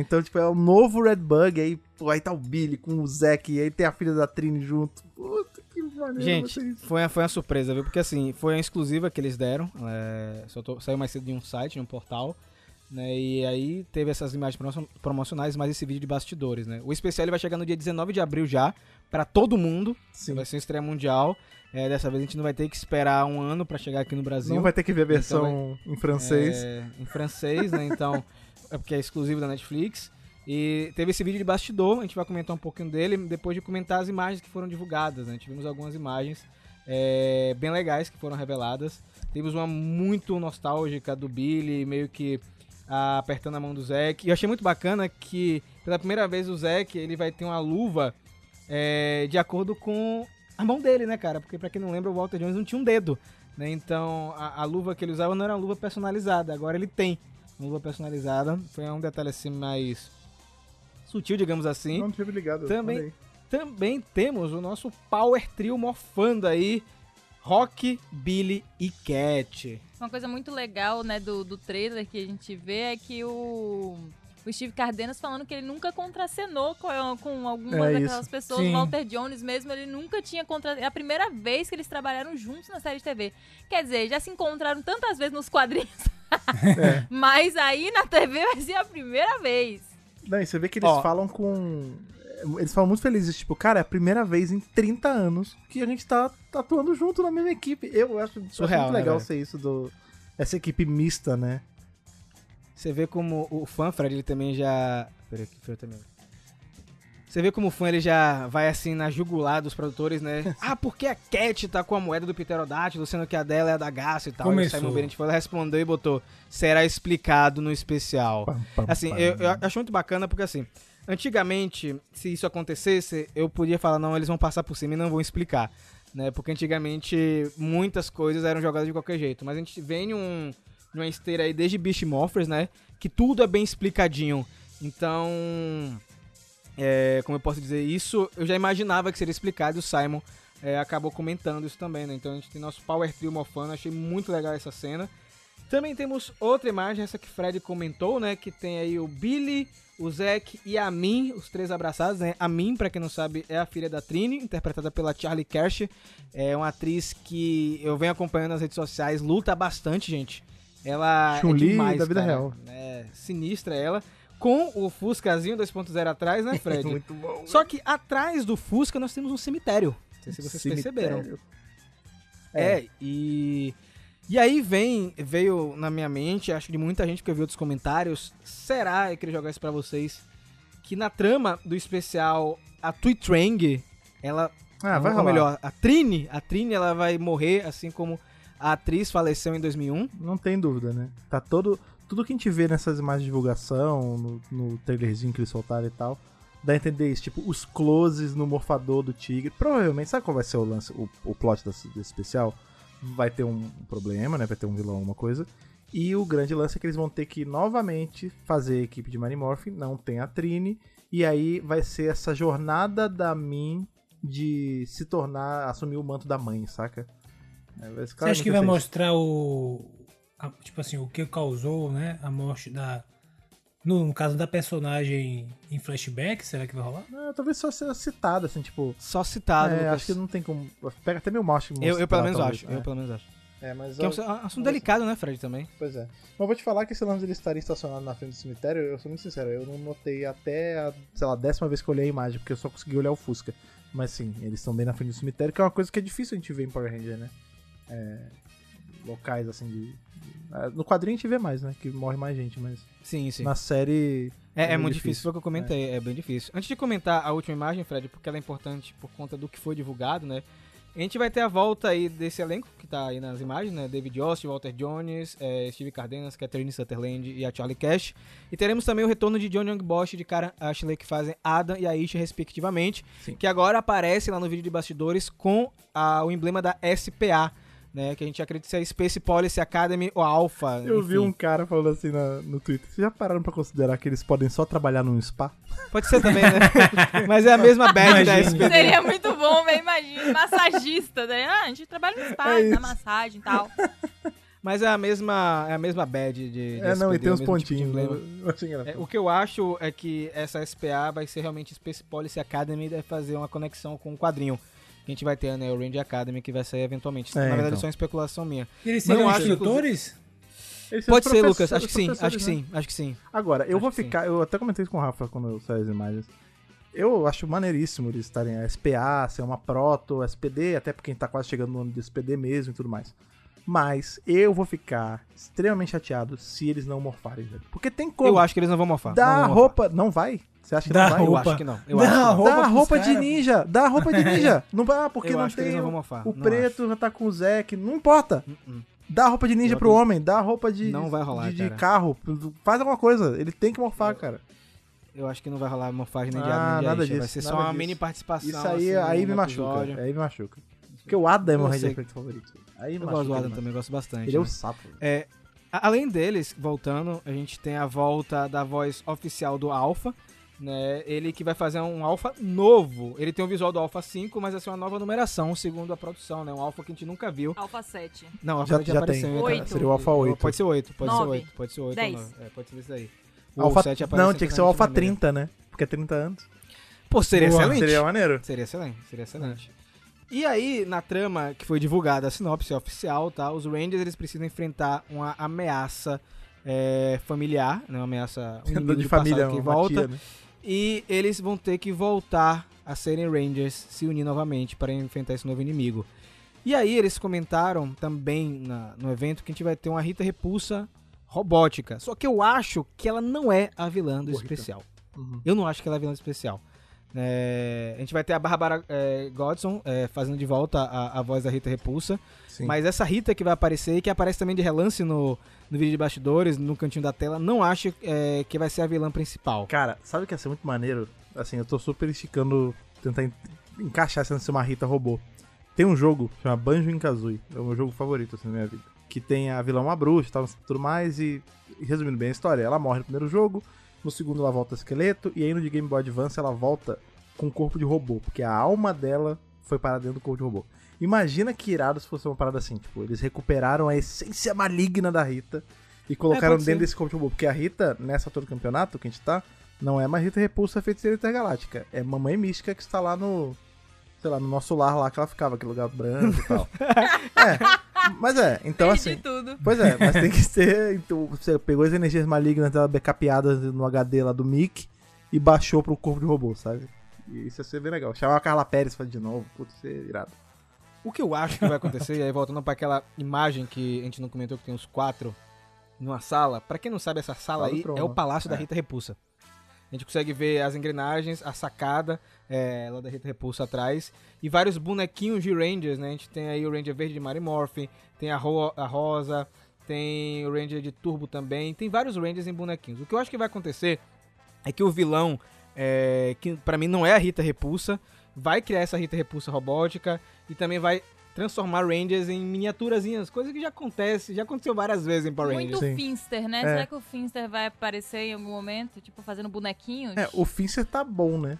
Então, tipo, é o novo Red Bug. Aí, pô, aí tá o Billy com o Zack. E aí tem a filha da Trini junto. Puta, que maneiro. Gente, foi uma, foi uma surpresa, viu? Porque assim, foi uma exclusiva que eles deram. É, soltou- saiu mais cedo de um site, de um portal. Né, e aí teve essas imagens promo- promocionais, mais esse vídeo de bastidores, né? O especial ele vai chegar no dia 19 de abril já, pra todo mundo. Sim. Vai ser estreia mundial. É, dessa vez a gente não vai ter que esperar um ano pra chegar aqui no Brasil. Não vai ter que ver a versão em francês. É, em francês, né? Então, é porque é exclusivo da Netflix. E teve esse vídeo de bastidor, a gente vai comentar um pouquinho dele, depois de comentar as imagens que foram divulgadas, né? Tivemos algumas imagens é, bem legais que foram reveladas. Temos uma muito nostálgica do Billy, meio que ah, apertando a mão do Zack. E eu achei muito bacana que, pela primeira vez, o Zack ele vai ter uma luva é, de acordo com a mão dele, né, cara? Porque pra quem não lembra, o Walter Jones não tinha um dedo. Né? Então, a, a luva que ele usava não era uma luva personalizada, agora ele tem luva personalizada. Foi um detalhe assim mais sutil, digamos assim. Não tive ligado. Também-. Também temos o nosso Power Trio morfando aí. Rock, Billy e Cat. Uma coisa muito legal, né, do, do trailer que a gente vê é que o, o Steve Cardenas falando que ele nunca contracenou com, com alguma É daquelas isso. pessoas. Sim. O Walter Jones mesmo, ele nunca tinha contra... É a primeira vez que eles trabalharam juntos na série de TV. Quer dizer, já se encontraram tantas vezes nos quadrinhos. É. Mas aí na TV vai ser a primeira vez. Não, e você vê que eles Ó. falam com. Eles falam muito felizes, tipo, cara, é a primeira vez em 30 anos que a gente tá, tá atuando junto na mesma equipe. Eu acho, acho Surreal, muito né, legal velho? ser isso do. Essa equipe mista, né? Você vê como o fã, Fred, ele também já. Peraí, que foi também. Você vê como o fã ele já vai assim na jugular dos produtores, né? ah, porque a Cat tá com a moeda do Pterodátilo, sendo que a dela é a da Gaça e tal. Começou. E o Simon Bennett foi respondeu e botou: será explicado no especial. Pam, pam, Assim, pam. eu, eu acho muito bacana porque assim, antigamente, se isso acontecesse, eu podia falar, não, eles vão passar por cima e não vão explicar. Né? Porque antigamente muitas coisas eram jogadas de qualquer jeito. Mas a gente vem um, numa esteira aí desde Beast Morphers, né? Que tudo é bem explicadinho. Então. É, como eu posso dizer isso, eu já imaginava que seria explicado e o Simon é, acabou comentando isso também, né? Então a gente tem nosso Power Trio morfando, achei muito legal essa cena. Também temos outra imagem, essa que Fred comentou, né? Que tem aí o Billy, o Zack e a Min, os três abraçados, né? A Min, pra quem não sabe, é a filha da Trini, interpretada pela Charlie Kersh. É uma atriz que eu venho acompanhando nas redes sociais, luta bastante, gente. Ela Chun-Li é demais, da vida cara. real. É sinistra ela. Com o Fuscazinho 2.0 atrás, né, Fred? muito bom. Só que atrás do Fusca nós temos um cemitério. Não sei se vocês perceberam. Cemitério. É, e. E aí vem, veio na minha mente, acho que de muita gente que eu vi outros comentários, será, eu queria jogar isso pra vocês, que na trama do especial, a Tui Trang, ela, Ah, vai ou melhor, a Trini, a Trini ela vai morrer, assim como a atriz faleceu em 2001. Não tem dúvida, né? Tá todo. Tudo que a gente vê nessas imagens de divulgação, no, no trailerzinho que eles soltaram e tal, dá a entender isso. Tipo, os closes no morfador do tigre. Provavelmente, sabe qual vai ser o lance, o, o plot desse, desse especial? Vai ter um problema, né? Vai ter um vilão, alguma coisa. E o grande lance é que eles vão ter que novamente fazer a equipe de Morphin, não tem a Trini, e aí vai ser essa jornada da Min de se tornar, assumir o manto da mãe, saca? É, Você acha que vai isso. mostrar o. a- tipo assim, o que causou, né? A morte da. No, no caso da personagem em flashback, será que vai rolar? Ah, talvez só ser citado, assim, tipo. Só citado, é, acho que não tem como. Pega até meu macho. eu, eu pelo menos talvez, acho, né? eu pelo menos acho. É, mas. Que é eu- um assunto delicado, né, Fred, também. Pois é. Mas eu vou te falar que esse lance dele estar estacionado na frente do cemitério, eu sou muito sincero, eu não notei até a, sei lá, décima vez que eu olhei a imagem, porque eu só consegui olhar o Fusca. Mas sim, eles estão bem na frente do cemitério, que é uma coisa que é difícil a gente ver em Power Ranger, né? É, locais assim de. Ah, No quadrinho a gente vê mais, né? Que morre mais gente, mas Sim, sim. na série. É, é meio muito difícil, foi o que eu comentei, é. bem difícil. Antes de comentar a última imagem, Fred, porque ela é importante por conta do que foi divulgado, né? A gente vai ter a volta aí desse elenco que tá aí nas imagens, né? David Yost, Walter Jones, eh, Steve Cardenas, Catherine Sutherland e a Charlie Cash. E teremos também o retorno de John Young Bosch e de Karen Ashley, que fazem Adam e Aisha, respectivamente. Sim. Que agora aparece lá no vídeo de bastidores com a- o emblema da SPA, né? Que a gente acredita ser a Space Policy Academy ou Alpha. Eu vi enfim. um cara falando assim na- no Twitter. Vocês já pararam pra considerar que eles podem só trabalhar num spa? Pode ser também, né? Mas é a mesma badge da. SPD. Seria muito bom, velho. Imagina, massagista, né? Ah, a gente trabalha no spa, É na massagem e tal. Mas é a mesma, é a mesma badge de, de é, não, SPD, e tem é uns tipo pontinhos. emblema. eu achei engraçado. É, o que eu acho é que essa SPA vai ser realmente Space Policy Academy e deve fazer uma conexão com o quadrinho. Que a gente vai ter a Neo Range Academy que vai sair eventualmente. É, Na verdade, então. isso é uma especulação minha. Eles seriam acho que, instrutores? Eles Pode ser, Lucas. Acho que sim, acho que né? sim, acho que sim. Agora, eu Acho vou que sim. ficar. Eu até comentei isso com o Rafa quando eu saí as imagens. Eu acho maneiríssimo eles estarem a SPA, ser uma proto, SPD, até porque a gente tá quase chegando no ano de SPD mesmo e tudo mais. Mas eu vou ficar extremamente chateado se eles não morfarem, velho. Porque tem como. Eu acho que eles não vão morfar. Dá não vão morfar. roupa. Não vai? Você acha que Dá não vai? Eu roupa. acho que não. Eu Dá acho que não. roupa Dá roupa de cara, ninja! Dá roupa de ninja! Não vai, porque Eu não acho que eles tem. não o- vão morfar. O não preto já tá com o Zek. Não importa. acho. Uh-uh. Dá roupa de ninja Eu pro acredito. homem, dá roupa de, Não vai rolar, de, de cara. carro. Faz alguma coisa. Ele tem que morfar, cara. Eu acho que não vai rolar morfagem nem de Ah, nem nada Aisha. Vai disso, ser só uma disso. mini participação. Isso aí, assim, aí me machuca. Aí me machuca. Porque o Adam é meu Eu Ranger. Preto favorito. Aí Eu gosto do Adam também, gosto bastante. Ele é o né? sapo. É, além deles, voltando, a gente tem a volta da voz oficial do Alpha, né? Ele que vai fazer um Alpha novo. Ele tem o visual do Alpha 5, mas vai ser uma nova numeração, segundo a produção, né? Um Alpha que a gente nunca viu. Alpha 7. Não, o Já, Alpha já, já apareceu. tem. então- Oito. Seria o Alpha 8. Pode ser 8, pode ser Nove. 8, pode ser 8 Dez. ou 9. É, pode ser isso aí. O Alpha... 7 aparece Não, tinha que ser o Alpha vermelho. 30, né? Porque é 30 anos. Pô, seria Boa. excelente. Seria maneiro. Seria excelente, seria excelente. E aí, na trama que foi divulgada, a sinopse oficial, tá? Os Rangers, eles precisam enfrentar uma ameaça é, familiar, né? Uma ameaça um de família, que volta. tia, né? E eles vão ter que voltar a serem Rangers, se unir novamente para enfrentar esse novo inimigo. E aí eles comentaram também na- no evento que a gente vai ter uma Rita Repulsa robótica. Só que eu acho que ela não é a vilã do Boa, especial. Uhum. Eu não acho que ela é a vilã do especial. É, a gente vai ter a Barbara é, Godson é, fazendo de volta a, a voz da Rita Repulsa. Sim. Mas essa Rita que vai aparecer e que aparece também de relance no, no vídeo de bastidores, no cantinho da tela, não acho é, que vai ser a vilã principal. Cara, sabe o que ia ser muito maneiro? Assim, eu tô super esticando, tentar en- encaixar ser uma Rita robô. Tem um jogo chama Banjo Kazooie, é o meu jogo favorito assim, na minha vida. Que tem a vilã uma bruxa e tudo mais, e, e resumindo bem a história, ela morre no primeiro jogo, no segundo ela volta esqueleto, e aí no de Game Boy Advance ela volta com corpo de robô, porque a alma dela foi parar dentro do corpo de robô. Imagina que irado se fosse uma parada assim, tipo, eles recuperaram a essência maligna da Rita e colocaram pode dentro ser. desse corpo de robô, porque a Rita, nessa altura do campeonato que a gente tá, não é mais Rita Repulsa feiticeira intergaláctica. É Mamãe Mística que está lá no. Sei lá, no nosso lar lá que ela ficava, aquele lugar branco e tal. é. Mas é, então Perdi assim. tudo. Pois é, mas tem que ser. Então, você pegou as energias malignas dela backupeadas no HD lá do Mick e baixou pro corpo de robô, sabe? E isso ia ser bem legal. Chamar a Carla Pérez pra de novo. Putz, ser irado. O que eu acho que vai acontecer, e aí voltando para aquela imagem que a gente não comentou que tem os quatro numa sala. Pra quem não sabe, essa sala aí é o palácio da É. Rita Repulsa. A gente consegue ver as engrenagens, a sacada é, lá da Rita Repulsa atrás e vários bonequinhos de Rangers, né? A gente tem aí o Ranger verde de Mary Morphin, tem a, Ro- a Rosa, tem o Ranger de Turbo também, tem vários Rangers em bonequinhos. O que eu acho que vai acontecer é que o vilão, é, que pra mim não é a Rita Repulsa, vai criar essa Rita Repulsa robótica e também vai transformar Rangers em miniaturazinhas, coisa que já acontece, já aconteceu várias vezes em Power Muito Rangers. Sim. Finster, né? É. Será que o Finster vai aparecer em algum momento, tipo, fazendo bonequinhos? É, o Fincher tá bom, né?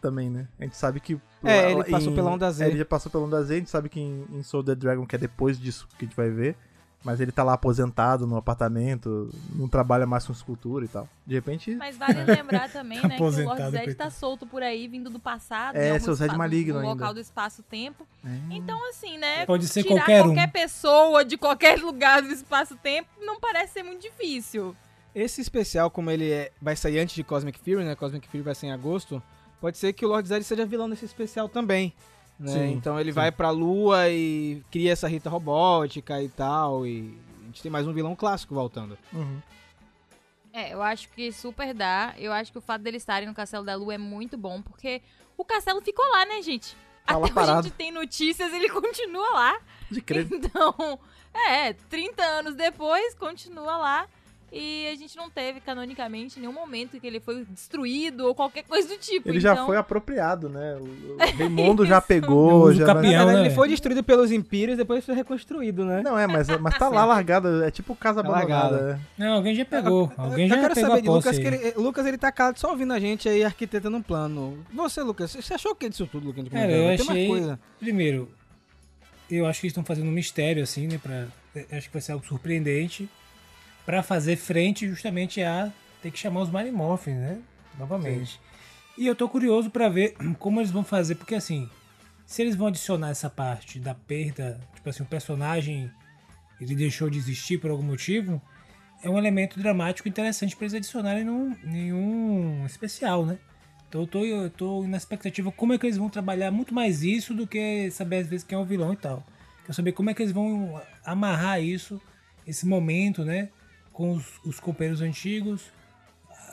Também, né? A gente sabe que. É, ele em- passou pela onda Z. é, ele já passou pela onda Z, a gente sabe que em, em Soul the Dragon, que é depois disso que a gente vai ver. Mas ele tá lá aposentado no apartamento, não trabalha mais com escultura e tal. De repente. Mas vale lembrar também, né, que o Lord Zed tá solto por aí, vindo do passado. É, algum seu Zed maligno no local do espaço-tempo. É. Então, assim, né? Pode ser tirar qualquer um. qualquer pessoa de qualquer lugar do espaço-tempo não parece ser muito difícil. Esse especial, como ele é- vai sair antes de Cosmic Fury, né? Cosmic Fury vai ser em agosto. Pode ser que o Lord Zed seja vilão nesse especial também. Né? Sim, então ele sim. vai pra lua e cria essa Rita robótica e tal. E a gente tem mais um vilão clássico voltando. Uhum. É, eu acho que super dá. Eu acho que o fato deles estarem no Castelo da Lua é muito bom, porque o castelo ficou lá, né, gente? Tá Até hoje a parado. gente tem notícias, ele continua lá. De crer. Então, é, 30 anos depois, continua lá. E a gente não teve, canonicamente, nenhum momento que ele foi destruído ou qualquer coisa do tipo. Ele já então, foi apropriado, né? O, o Raimundo já pegou. Uso Já verdade, né? ele foi destruído pelos Impérios e depois foi reconstruído, né? Não, é, mas, mas tá lá largado. É tipo casa Tá abandonada. largado. é. Não, alguém já pegou. Alguém eu já quero pegou saber a de Lucas, aí. que ele, Lucas, ele tá calado só ouvindo a gente aí, arquitetando um plano. Você, Lucas, você achou o que disso tudo Cara, comentou? eu achei- coisa. Primeiro, eu acho que eles estão fazendo um mistério, assim, né? Pra, eu acho que vai ser algo surpreendente. Pra fazer frente justamente a ter que chamar os Mighty Morphins, né? Novamente. E eu tô curioso pra ver como eles vão fazer, porque assim, se eles vão adicionar essa parte da perda, tipo assim, o personagem ele deixou de existir por algum motivo, é um elemento dramático interessante para eles adicionarem num, nenhum especial, né? Então eu tô, eu tô na expectativa como é que eles vão trabalhar muito mais isso do que saber às vezes quem é o vilão e tal. Quero saber como é que eles vão amarrar isso, esse momento, né? Com os, os companheiros antigos,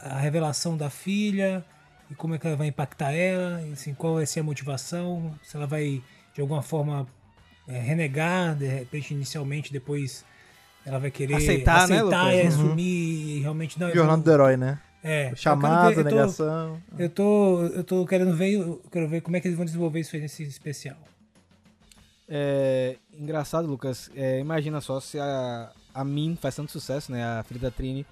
a revelação da filha, e como é que ela vai impactar ela, e, assim, qual vai ser a motivação, se ela vai de alguma forma é, renegar, de repente inicialmente, depois ela vai querer Aceitar, né, aceitar Lucas? e Uhum. assumir e realmente não. Jornada do herói, né? É, Chamado, eu quero ver- eu tô- negação. Eu tô, eu tô querendo ver, eu quero ver como é que eles vão desenvolver isso aí nesse especial. É engraçado, Lucas. É, imagina só se a, a Min faz tanto sucesso, né? A filha da Trini.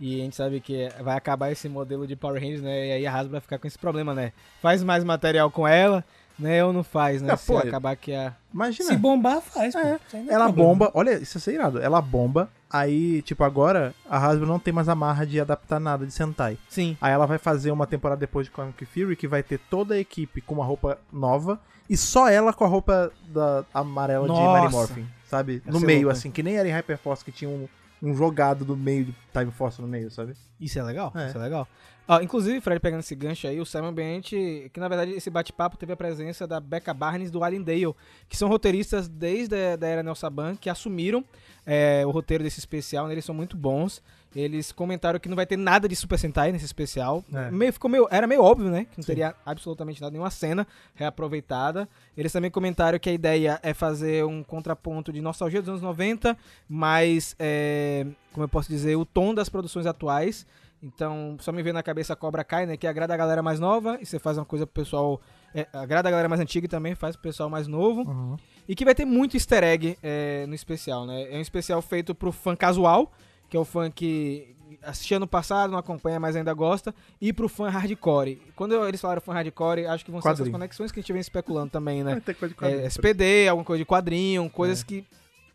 E a gente sabe que vai acabar esse modelo de Power Rangers, né? E aí a Hasbro vai ficar com esse problema, né? Faz mais material com ela, né? Ou não faz, né? É, se pô, acabar que a. Imagina. Se bombar, faz. É, é Ela bomba, olha, isso é ser irado. Ela bomba, aí, tipo, agora a Hasbro não tem mais a marra de adaptar nada de Sentai. Sim. Aí ela vai fazer uma temporada depois de Comic Fury que vai ter toda a equipe com uma roupa nova e só ela com a roupa da amarela de Nossa. Mary Morphin, sabe? Ia no meio, louco, assim, que nem era em Hyperforce que tinha um, um jogado do meio de Time Force no meio, sabe? Isso é legal, É. isso é legal. Ó, inclusive, Fred, pegando esse gancho aí, o Simon Bennett, que na verdade esse bate-papo teve a presença da Becca Barnes do Allendale, que são roteiristas desde a da era Nelson Saban, que assumiram é, o roteiro desse especial, né, eles são muito bons. Eles comentaram que não vai ter nada de Super Sentai nesse especial. É. Meio, ficou meio, era meio óbvio, né? Que não Sim. teria absolutamente nada, nenhuma cena reaproveitada. Eles também comentaram que a ideia é fazer um contraponto de nostalgia dos anos 90, mas, é, como eu posso dizer, o tom das produções atuais. Então, só me vê na cabeça a Cobra Kai, né? Que agrada a galera mais nova e você faz uma coisa pro pessoal. é, agrada a galera mais antiga e também faz pro pessoal mais novo. E que vai ter muito easter egg é, no especial, né? É um especial feito pro fã casual, que é o fã que assistia no passado, não acompanha, mas ainda gosta, e pro fã hardcore. Quando eles falaram fã hardcore, acho que vão ser essas Quadrinho. conexões que a gente vem especulando também, né? É, quadrinho. SPD, alguma coisa de quadrinho, coisas que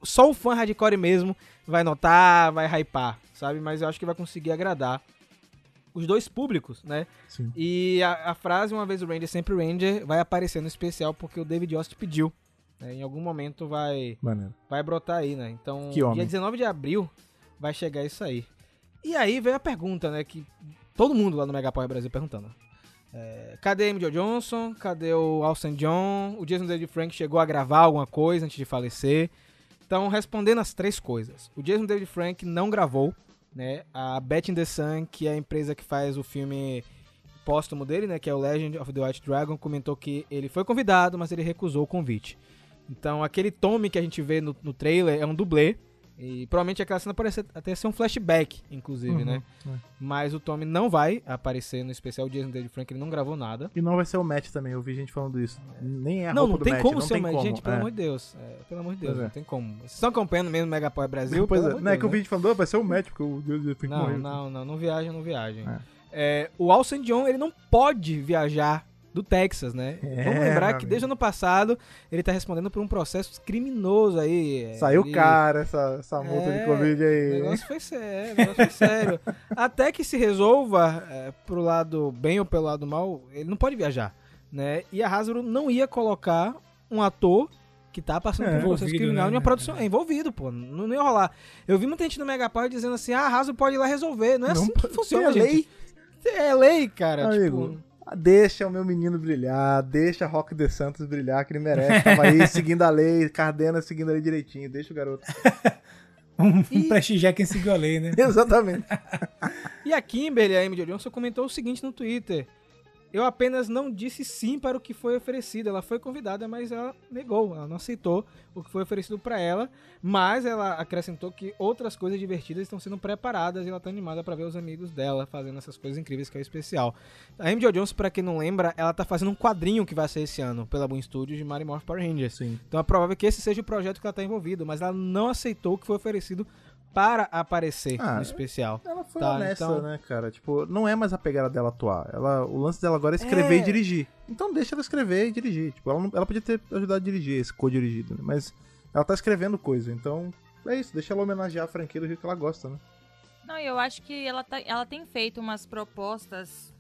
só o fã hardcore mesmo vai notar, vai hypar, sabe? Mas eu acho que vai conseguir agradar os dois públicos, né? Sim. E a, a frase, uma vez o Ranger, sempre Ranger, vai aparecer no especial porque o David Yost pediu. né? Em algum momento vai, vai brotar aí, né? Então, dia 19 de abril vai chegar isso aí. E aí veio a pergunta, né? Que todo mundo lá no Mega Power Brasil perguntando. É, cadê M. Joe Johnson? Cadê o Alson John? O Jason David Frank chegou a gravar alguma coisa antes de falecer? Então, respondendo as três coisas. O Jason David Frank não gravou, né? A Bet in the Sun, que é a empresa que faz o filme póstumo dele, né? Que é o Legend of the White Dragon, comentou que ele foi convidado, mas ele recusou o convite. Então, aquele Tommy que a gente vê no, no trailer é um dublê. E provavelmente aquela cena parece até ser um flashback, inclusive, Uhum, né? é. Mas o Tommy não vai aparecer no especial Jason David Frank, ele não gravou nada. E não vai ser o match também, eu vi gente falando isso. Nem é a não, não tem como não ser uma. como. Gente, pelo é. amor de Deus. É, pelo amor de Deus, é. não tem como. Vocês estão acompanhando mesmo o Mega Power Brasil? Pois é, não é Deus, que eu né? vi gente falando, "Ah, vai ser o match, porque o Deus Frank Não, morreu. não, não, não viaja, não viaja. É. É, o Alson John, ele não pode viajar do Texas, né? É, Vamos lembrar que desde o ano passado ele tá respondendo por um processo criminoso aí. é, Saiu ele- caro essa, essa multa É, de Covid O aí. negócio foi sério, o negócio foi sério. Até que se resolva é, pro lado bem ou pelo lado mal, ele não pode viajar, né? E a Hasbro não ia colocar um ator que tá passando É, por um processo criminal né? em uma produção. É envolvido, pô. Não, não ia rolar. Eu vi muita gente no Megapower dizendo assim, ah, a Hasbro pode ir lá resolver. Não é Não assim que funciona, é lei. É lei, cara. Amigo, tipo, deixa o meu menino brilhar, deixa Rock de Santos brilhar, que ele merece. Tava aí seguindo a lei, Cardena seguindo a lei direitinho, deixa o garoto. Um, prestigiar quem seguiu a lei, né? Exatamente. E a Kimberly, a Amy Jo Johnson, comentou o seguinte no Twitter. Eu apenas não disse sim para o que foi oferecido. Ela foi convidada, mas ela negou. Ela não aceitou o que foi oferecido para ela. Mas ela acrescentou que outras coisas divertidas estão sendo preparadas e ela tá animada para ver os amigos dela fazendo essas coisas incríveis que é o especial. A Amy Jo Johnson, para quem não lembra, ela tá fazendo um quadrinho que vai ser esse ano pela Boom Studios de Mary Morph Power Rangers. Sim. Então é provável que esse seja o projeto que ela tá envolvida, mas ela não aceitou o que foi oferecido para aparecer Ah, no especial. Ela foi Tá, honesta, então- né, cara? Tipo, não é mais a pegada dela atuar. Ela, o lance dela agora é escrever É. e dirigir. Então deixa ela escrever e dirigir. Tipo, ela, não- ela podia ter ajudado a dirigir esse co-dirigido, né? Mas ela tá escrevendo coisa. Então, é isso. Deixa ela homenagear a franquia do jeito que ela gosta, né? Não, eu acho que ela, tá, ela tem feito umas propostas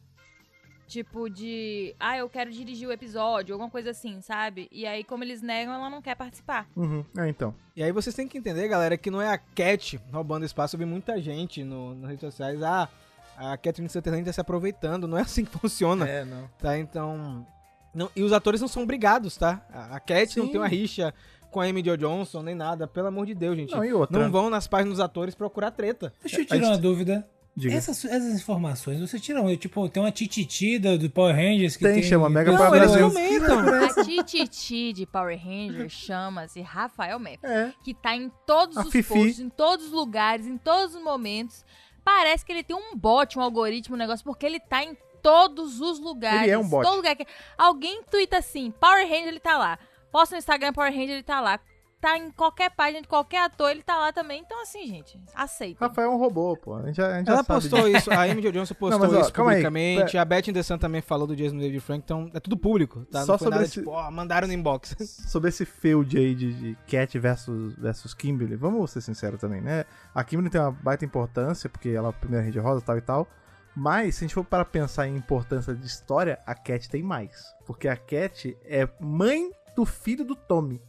Tipo de, ah, eu quero dirigir o episódio, alguma coisa assim, sabe? E aí, como eles negam, ela não quer participar. Uhum. É, então. E aí vocês têm que entender, galera, que não é a Cat roubando espaço. Eu vi muita gente no, nas redes sociais. Ah, a Catherine Sutherland tá se aproveitando. Não é assim que funciona, É, não. tá? Então... Não, e os atores não são obrigados, tá? A, a Cat não Sim. tem uma rixa com a Amy Jo Johnson, nem nada. Pelo amor de Deus, gente. Não, e outra. Não vão nas páginas dos atores procurar treta. Deixa eu A tirar gente- uma dúvida. Essas, essas informações, você tira onde? Tipo, tem uma tititi do Power Rangers que Tem, tem... chama Mega Não, Power Brasil. A Tititi de Power Ranger chama-se Rafael Meff. É. que tá em todos A os Fifi. posts, em todos os lugares, em todos os momentos. Parece que ele tem um bot, um algoritmo, um negócio, porque ele tá em todos os lugares. Ele é um bot. Todo lugar que... Alguém tuita assim, Power Ranger, ele tá lá. Posta no Instagram, Power Ranger, ele tá lá. Tá em qualquer página de qualquer ator, ele tá lá também. Então, assim, gente, aceita. Rafael é um robô, pô. A gente já, a gente Ela postou isso, a Amy Jo Johnson postou mas, ó, isso aí. publicamente. Pera- A Beth Sun também falou do Jason David Frank, então é tudo público, tá? Só Não foi sobre nada esse- tipo, ó, mandaram no inbox. Sobre esse feud aí de, de Cat versus, versus Kimberly, vamos ser sinceros também, né? A Kimberly tem uma baita importância, porque ela é a primeira rede rosa tal e tal. Mas, se a gente for para pensar em importância de história, a Cat tem mais. Porque a Cat é mãe do filho do Tommy.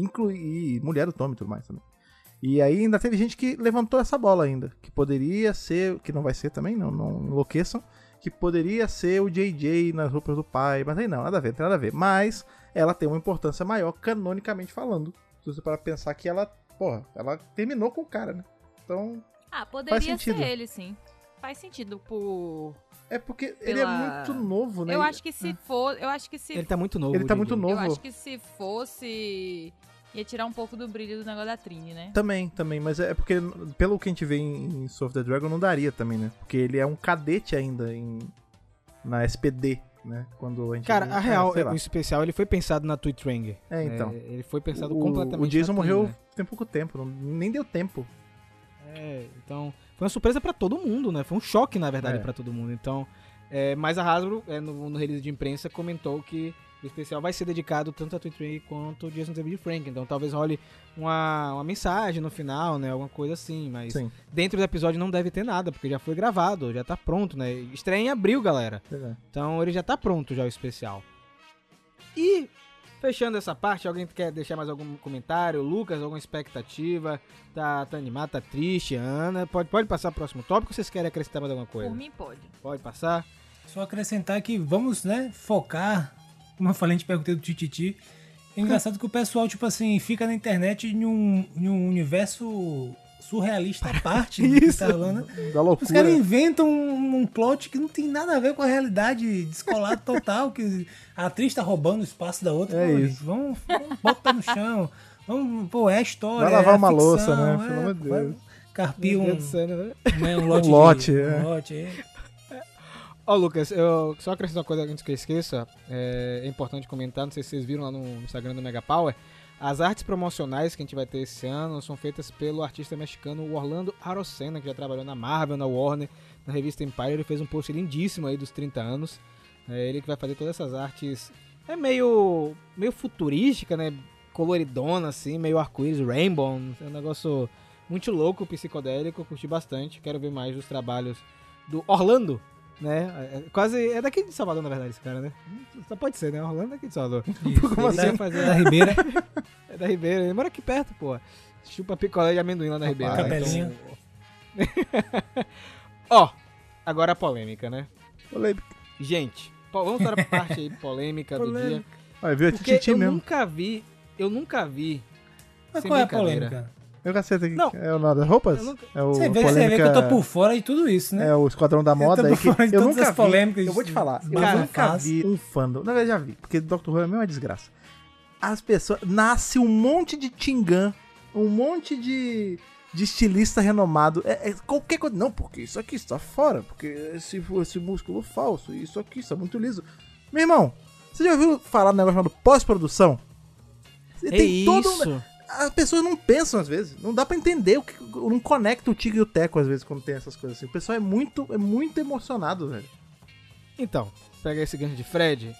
Inclui, e mulher do Tommy e tudo mais também. E aí ainda teve gente que levantou essa bola ainda. Que poderia ser, que não vai ser também, não, não enlouqueçam. Que poderia ser o JJ nas roupas do pai. Mas aí não, nada a ver, nada a ver. Mas ela tem uma importância maior, canonicamente falando. Se você para pensar que ela, porra, ela terminou com o cara, né? Então, Ah, poderia ser sentido. ele, sim. Faz sentido por... é porque ele é Pela- muito novo, né? Eu acho que se for... Eu acho que se Ele tá muito novo. Ele tá muito novo. Eu acho que se fosse. ia tirar um pouco do brilho do negócio da Trini, né? Também, também, mas é porque pelo que a gente vê em, em Soul of the Dragon não daria também, né? Porque ele é um cadete ainda em na SPD, né? Quando a gente Cara, vê- a é, real, lá. o especial, ele foi pensado na Twitch Ranger. É, então. ele foi pensado o, completamente o Jason na morreu né? tem pouco tempo, não- nem deu tempo. É, então, foi uma surpresa pra todo mundo, né? Foi um choque, na verdade, É. pra todo mundo. Então, é, mas a Hasbro, é, no, no release de imprensa, comentou que o especial vai ser dedicado tanto a Twitch Ranger quanto ao Jason David Frank. Então, talvez role uma, uma mensagem no final, né? Alguma coisa assim, mas Sim. dentro do episódio não deve ter nada, porque já foi gravado, já tá pronto, né? Estreia em abril, galera. É. Então ele já tá pronto já o especial. E fechando essa parte, alguém quer deixar mais algum comentário? Lucas, alguma expectativa? Tá, tá animado, tá triste? Ana, pode, pode passar pro próximo tópico ou vocês querem acrescentar mais alguma coisa? Por mim, pode. Pode passar? Só acrescentar que vamos, né, focar. Como eu falei, a gente perguntei do Tititi. É engraçado que o pessoal, tipo assim, fica na internet em um, em um universo surrealista à parte do que Isso. tá falando. Da Os loucura. caras inventam um, um plot que não tem nada a ver com a realidade, descolado total, que a atriz tá roubando o espaço da outra. É Pô, isso. Vamos, vamos bota o pé no chão. Vamos, pô, é a história. Vai lavar é a uma ficção, louça, né? é, Pelo amor de vai Deus. Carpir Meu um, né? né, um lote. Um lote, de, é. um lote, é. Ó, Lucas, eu só acrescentar uma coisa antes que eu esqueça. É, é importante comentar, não sei se vocês viram lá no Instagram do Mega Power. As artes promocionais que a gente vai ter esse ano são feitas pelo artista mexicano Orlando Arocena, que já trabalhou na Marvel, na Warner, na revista Empire. Ele fez um post lindíssimo aí dos 30 anos. É ele que vai fazer todas essas artes. É meio, meio futurística, né? Coloridona, assim, meio arco-íris, rainbow. É um negócio muito louco, psicodélico. Curti bastante. Quero ver mais dos trabalhos do Orlando, né? É- é quase. É daqui de Salvador, na verdade, esse cara, né? Só pode ser, né? Orlando é daqui de Salvador. Como Ele assim? fazer- Da Ribeira. É da Ribeira, ele mora aqui perto, pô. Chupa picolé de amendoim lá na Ribeira. Capelinha. Ó, agora a polêmica, né? Polêmica. Gente, vamos para a parte aí polêmica do dia. Polêmica. Olha, viu? É Porque eu mesmo. nunca vi, eu nunca vi. Mas sem qual é a polêmica? Eu cacete aqui. Não. É o nada. Roupas? Eu nunca- É o Você vê, você polêmica... vê que eu tô por fora de tudo isso, né? É o Esquadrão da Moda tô aí por que fora de eu nunca polêmicas, vi. Eu vou te falar, eu barra nunca vi um fandom. Na verdade, já vi, porque Doctor Who é a mesma desgraça. As pessoas. Nasce um monte de Tingan, um monte de. De estilista renomado. É, é qualquer coisa. Não, porque isso aqui está fora. Porque esse, esse músculo falso. Isso aqui está muito liso. Meu irmão, você já ouviu falar do negócio chamado pós-produção? Você É isso. um- as pessoas não pensam às vezes. Não dá pra entender o que não conecta o tigre e o teco às vezes quando tem essas coisas assim. O pessoal é muito é muito emocionado, velho. Então, pega esse gancho de Fred.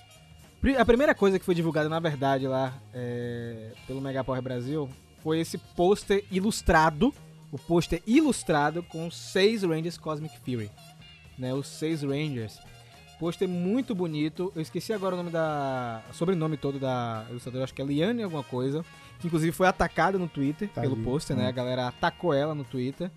A primeira coisa que foi divulgada, na verdade, lá é, pelo Mega Power Brasil foi esse pôster ilustrado. O pôster ilustrado com seis Rangers Cosmic Fury. Né, os seis Rangers. Pôster muito bonito. Eu esqueci agora o nome da. sobrenome todo da ilustradora, acho que é Liane alguma coisa. Que inclusive foi atacada no Twitter Tá pelo ali, pôster, né? hum. A galera atacou ela no Twitter.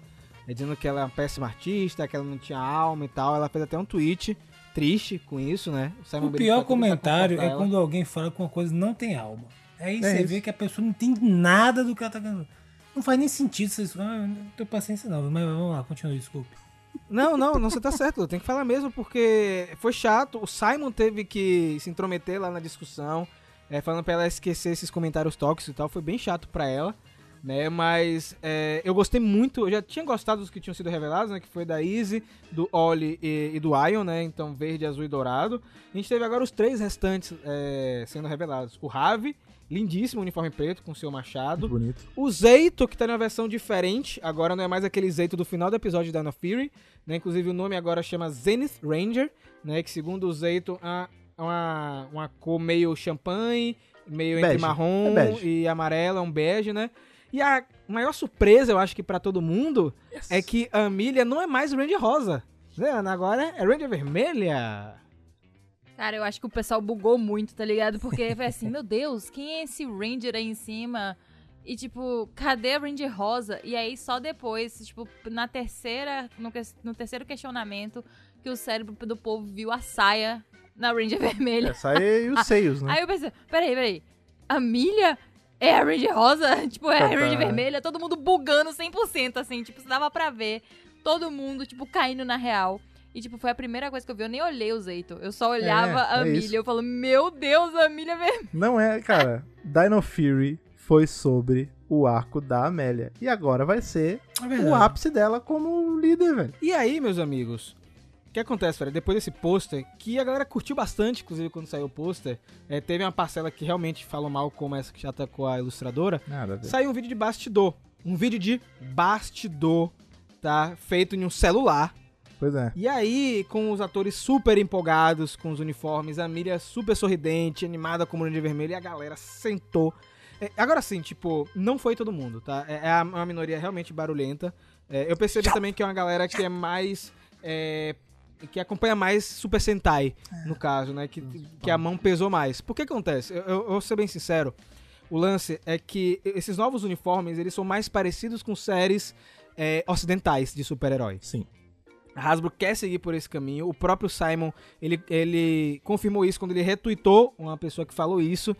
é, Dizendo que ela é uma péssima artista, que ela não tinha alma e tal. Ela fez até um tweet triste com isso, né? Simon O Bellis pior comentário é ela. quando alguém fala que uma coisa não tem alma. Aí É você isso. vê que a pessoa não tem nada do que ela tá ganhando. Não faz nem sentido vocês. Ah, não tenho paciência não, mas vamos lá, continue, desculpe. Não, não, não, você tá certo. Tem que falar mesmo, porque foi chato. O Simon teve que se intrometer lá na discussão, é, falando pra ela esquecer esses comentários tóxicos e tal. Foi bem chato pra ela, né? Mas é, eu gostei muito. Eu já tinha gostado dos que tinham sido revelados, né? Que foi da Easy, do Oli e, e do Ion, né? Então verde, azul e dourado. A gente teve agora os três restantes é, sendo revelados: o Ravi, lindíssimo uniforme preto com seu machado. Muito bonito. O Zeito, que tá numa versão diferente, agora não é mais aquele Zeito do final do episódio de Dino Fury, né? Inclusive o nome agora chama Zenith Ranger, né? Que segundo o Zeito é uma, uma cor meio champanhe, meio entre marrom É e amarelo, é um bege, né? E a maior surpresa, eu acho que pra todo mundo, é que a Amelia não é mais Ranger Rosa. Né? Ana? Agora é Ranger Vermelha. Cara, eu acho que o pessoal bugou muito, tá ligado? Porque foi assim, meu Deus, quem é esse Ranger aí em cima? E tipo, cadê a Ranger Rosa? E aí só depois, tipo, na terceira, no, no terceiro questionamento, que o cérebro do povo viu a saia na Ranger Vermelha. Essa aí e os seios, né? Aí eu pensei, peraí, peraí, a Milha é a Ranger Rosa? tipo, é a Tá, tá. Ranger Vermelha? Todo mundo bugando 100%, assim, tipo, dava pra ver todo mundo, tipo, caindo na real. E, tipo, foi a primeira coisa que eu vi. Eu nem olhei o Zeito. Eu só olhava a é Milha. isso. Eu falo, meu Deus, a Milha Vermelha. Não é, cara. Dino Fury foi sobre o arco da Amélia. E agora vai ser É o ápice dela como líder, velho. E aí, meus amigos, o que acontece, Fred? Depois desse pôster, que a galera curtiu bastante, inclusive quando saiu o pôster, é, teve uma parcela que realmente falou mal, como essa que já atacou a ilustradora. Nada a ver. Saiu um vídeo de bastidor. Um vídeo de bastidor, tá? Feito em um celular. Pois é. E aí, com os atores super empolgados com os uniformes, a Miriam super sorridente, animada com o Ranger Vermelho, e a galera sentou. É, agora sim, tipo, não foi todo mundo, tá? É, é a- uma minoria realmente barulhenta. É, eu percebi também que é uma galera que é mais. É, que acompanha mais Super Sentai, no caso, né? Que, que a mão pesou mais. Por que acontece? Eu, eu, eu vou ser bem sincero. O lance é que esses novos uniformes, eles são mais parecidos com séries é, ocidentais de super-herói. Sim. A Hasbro quer seguir por esse caminho. O próprio Simon, ele, ele confirmou isso quando ele retweetou uma pessoa que falou isso.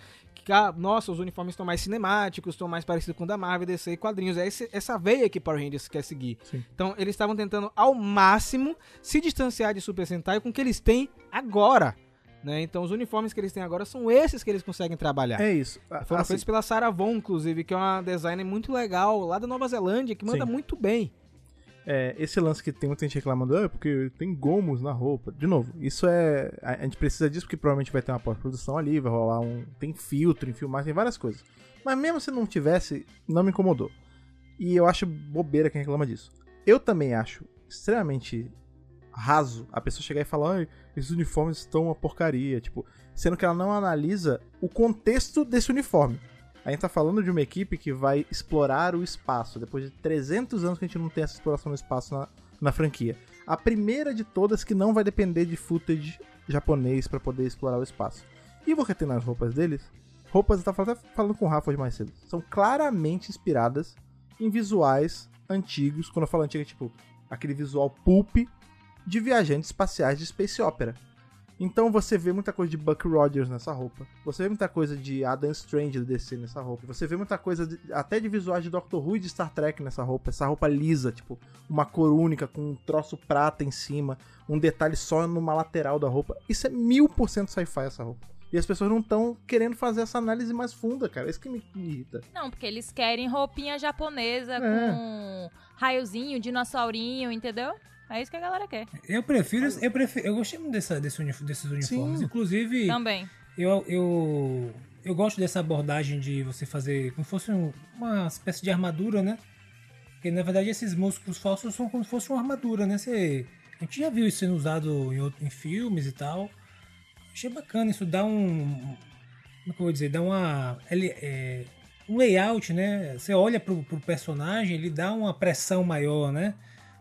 Que, ah, nossa, os uniformes estão mais cinemáticos, estão mais parecidos com o da Marvel, DC e quadrinhos. É esse- essa veia que Power Rangers quer seguir. Sim. Então, eles estavam tentando, ao máximo, se distanciar de Super Sentai com o que eles têm agora. Né? Então, os uniformes que eles têm agora são esses que eles conseguem trabalhar. É isso. Foram Assim, feitos pela Sarah Vaughan, inclusive, que é uma designer muito legal, lá da Nova Zelândia, que manda Sim. muito bem. É, esse lance que tem muita gente reclamando, é porque tem gomos na roupa. De novo, isso é. A, gente precisa disso porque provavelmente vai ter uma pós-produção ali, vai rolar um. Tem filtro em filmagem, tem várias coisas. Mas mesmo se não tivesse, não me incomodou. E eu acho bobeira quem reclama disso. Eu também acho extremamente raso a pessoa chegar e falar, esses uniformes estão uma porcaria, tipo, sendo que ela não analisa o contexto desse uniforme. A gente tá falando de uma equipe que vai explorar o espaço, depois de 300 anos que a gente não tem essa exploração no espaço na, na franquia. A primeira de todas que não vai depender de footage japonês pra poder explorar o espaço. E você tem nas roupas deles, roupas, eu tava até falando com o Rafa hoje mais cedo, são claramente inspiradas em visuais antigos, quando eu falo antigo é tipo aquele visual pulp de viajantes espaciais de space opera. Então você vê muita coisa de Buck Rogers nessa roupa. Você vê muita coisa de Adam Strange do DC nessa roupa. Você vê muita coisa de- até de visuais de Doctor Who e de Star Trek nessa roupa. Essa roupa lisa, tipo, uma cor única com um troço prata em cima, um detalhe só numa lateral da roupa. Isso é mil por cento sci-fi essa roupa. E as pessoas não estão querendo fazer essa análise mais funda, cara. Isso que me irrita. Não, porque eles querem roupinha japonesa É. com raiozinho, dinossaurinho, entendeu? É isso que a galera quer. Eu prefiro, eu prefiro, eu gostei muito dessa, desse unif- desses uniformes. Sim. Inclusive, Também. eu, eu, eu gosto dessa abordagem de você fazer como se fosse um- uma espécie de armadura, né? Porque na verdade esses músculos falsos são como se fosse uma armadura, né? Você, a gente já viu isso sendo usado em, outro- em filmes e tal. Achei bacana, isso dá um. Como é que eu vou dizer? Dá uma. Ele, é, um layout, né? Você olha pro, pro personagem, ele dá uma pressão maior, né?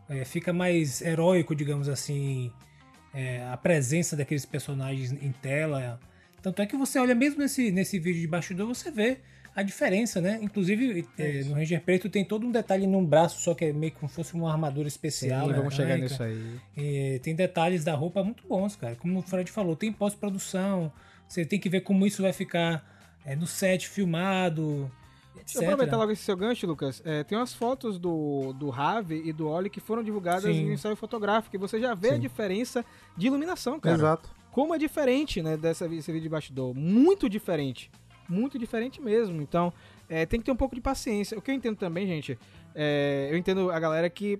É, fica mais heróico, digamos assim. é, a presença daqueles personagens em tela. Tanto é que você olha mesmo nesse, nesse vídeo de bastidor, você vê a diferença, né? Inclusive, é, no Ranger Preto tem todo um detalhe num braço, só que é meio como se fosse uma armadura especial. Sim, né? vamos chegar Branca. nisso aí. E tem detalhes da roupa muito bons, cara. Como o Fred falou, tem pós-produção, você tem que ver como isso vai ficar é, no set filmado, etc. Deixa eu aproveitar logo esse seu gancho, Lucas. É, tem umas fotos do, do Rave e do Oli que foram divulgadas Sim. no ensaio fotográfico e você já vê a Sim. diferença de iluminação, cara. Exato. Como é diferente, né, dessa, desse vídeo de bastidor. Muito diferente. Muito diferente mesmo. Então, é, tem que ter um pouco de paciência. O que eu entendo também, gente, é, eu entendo a galera que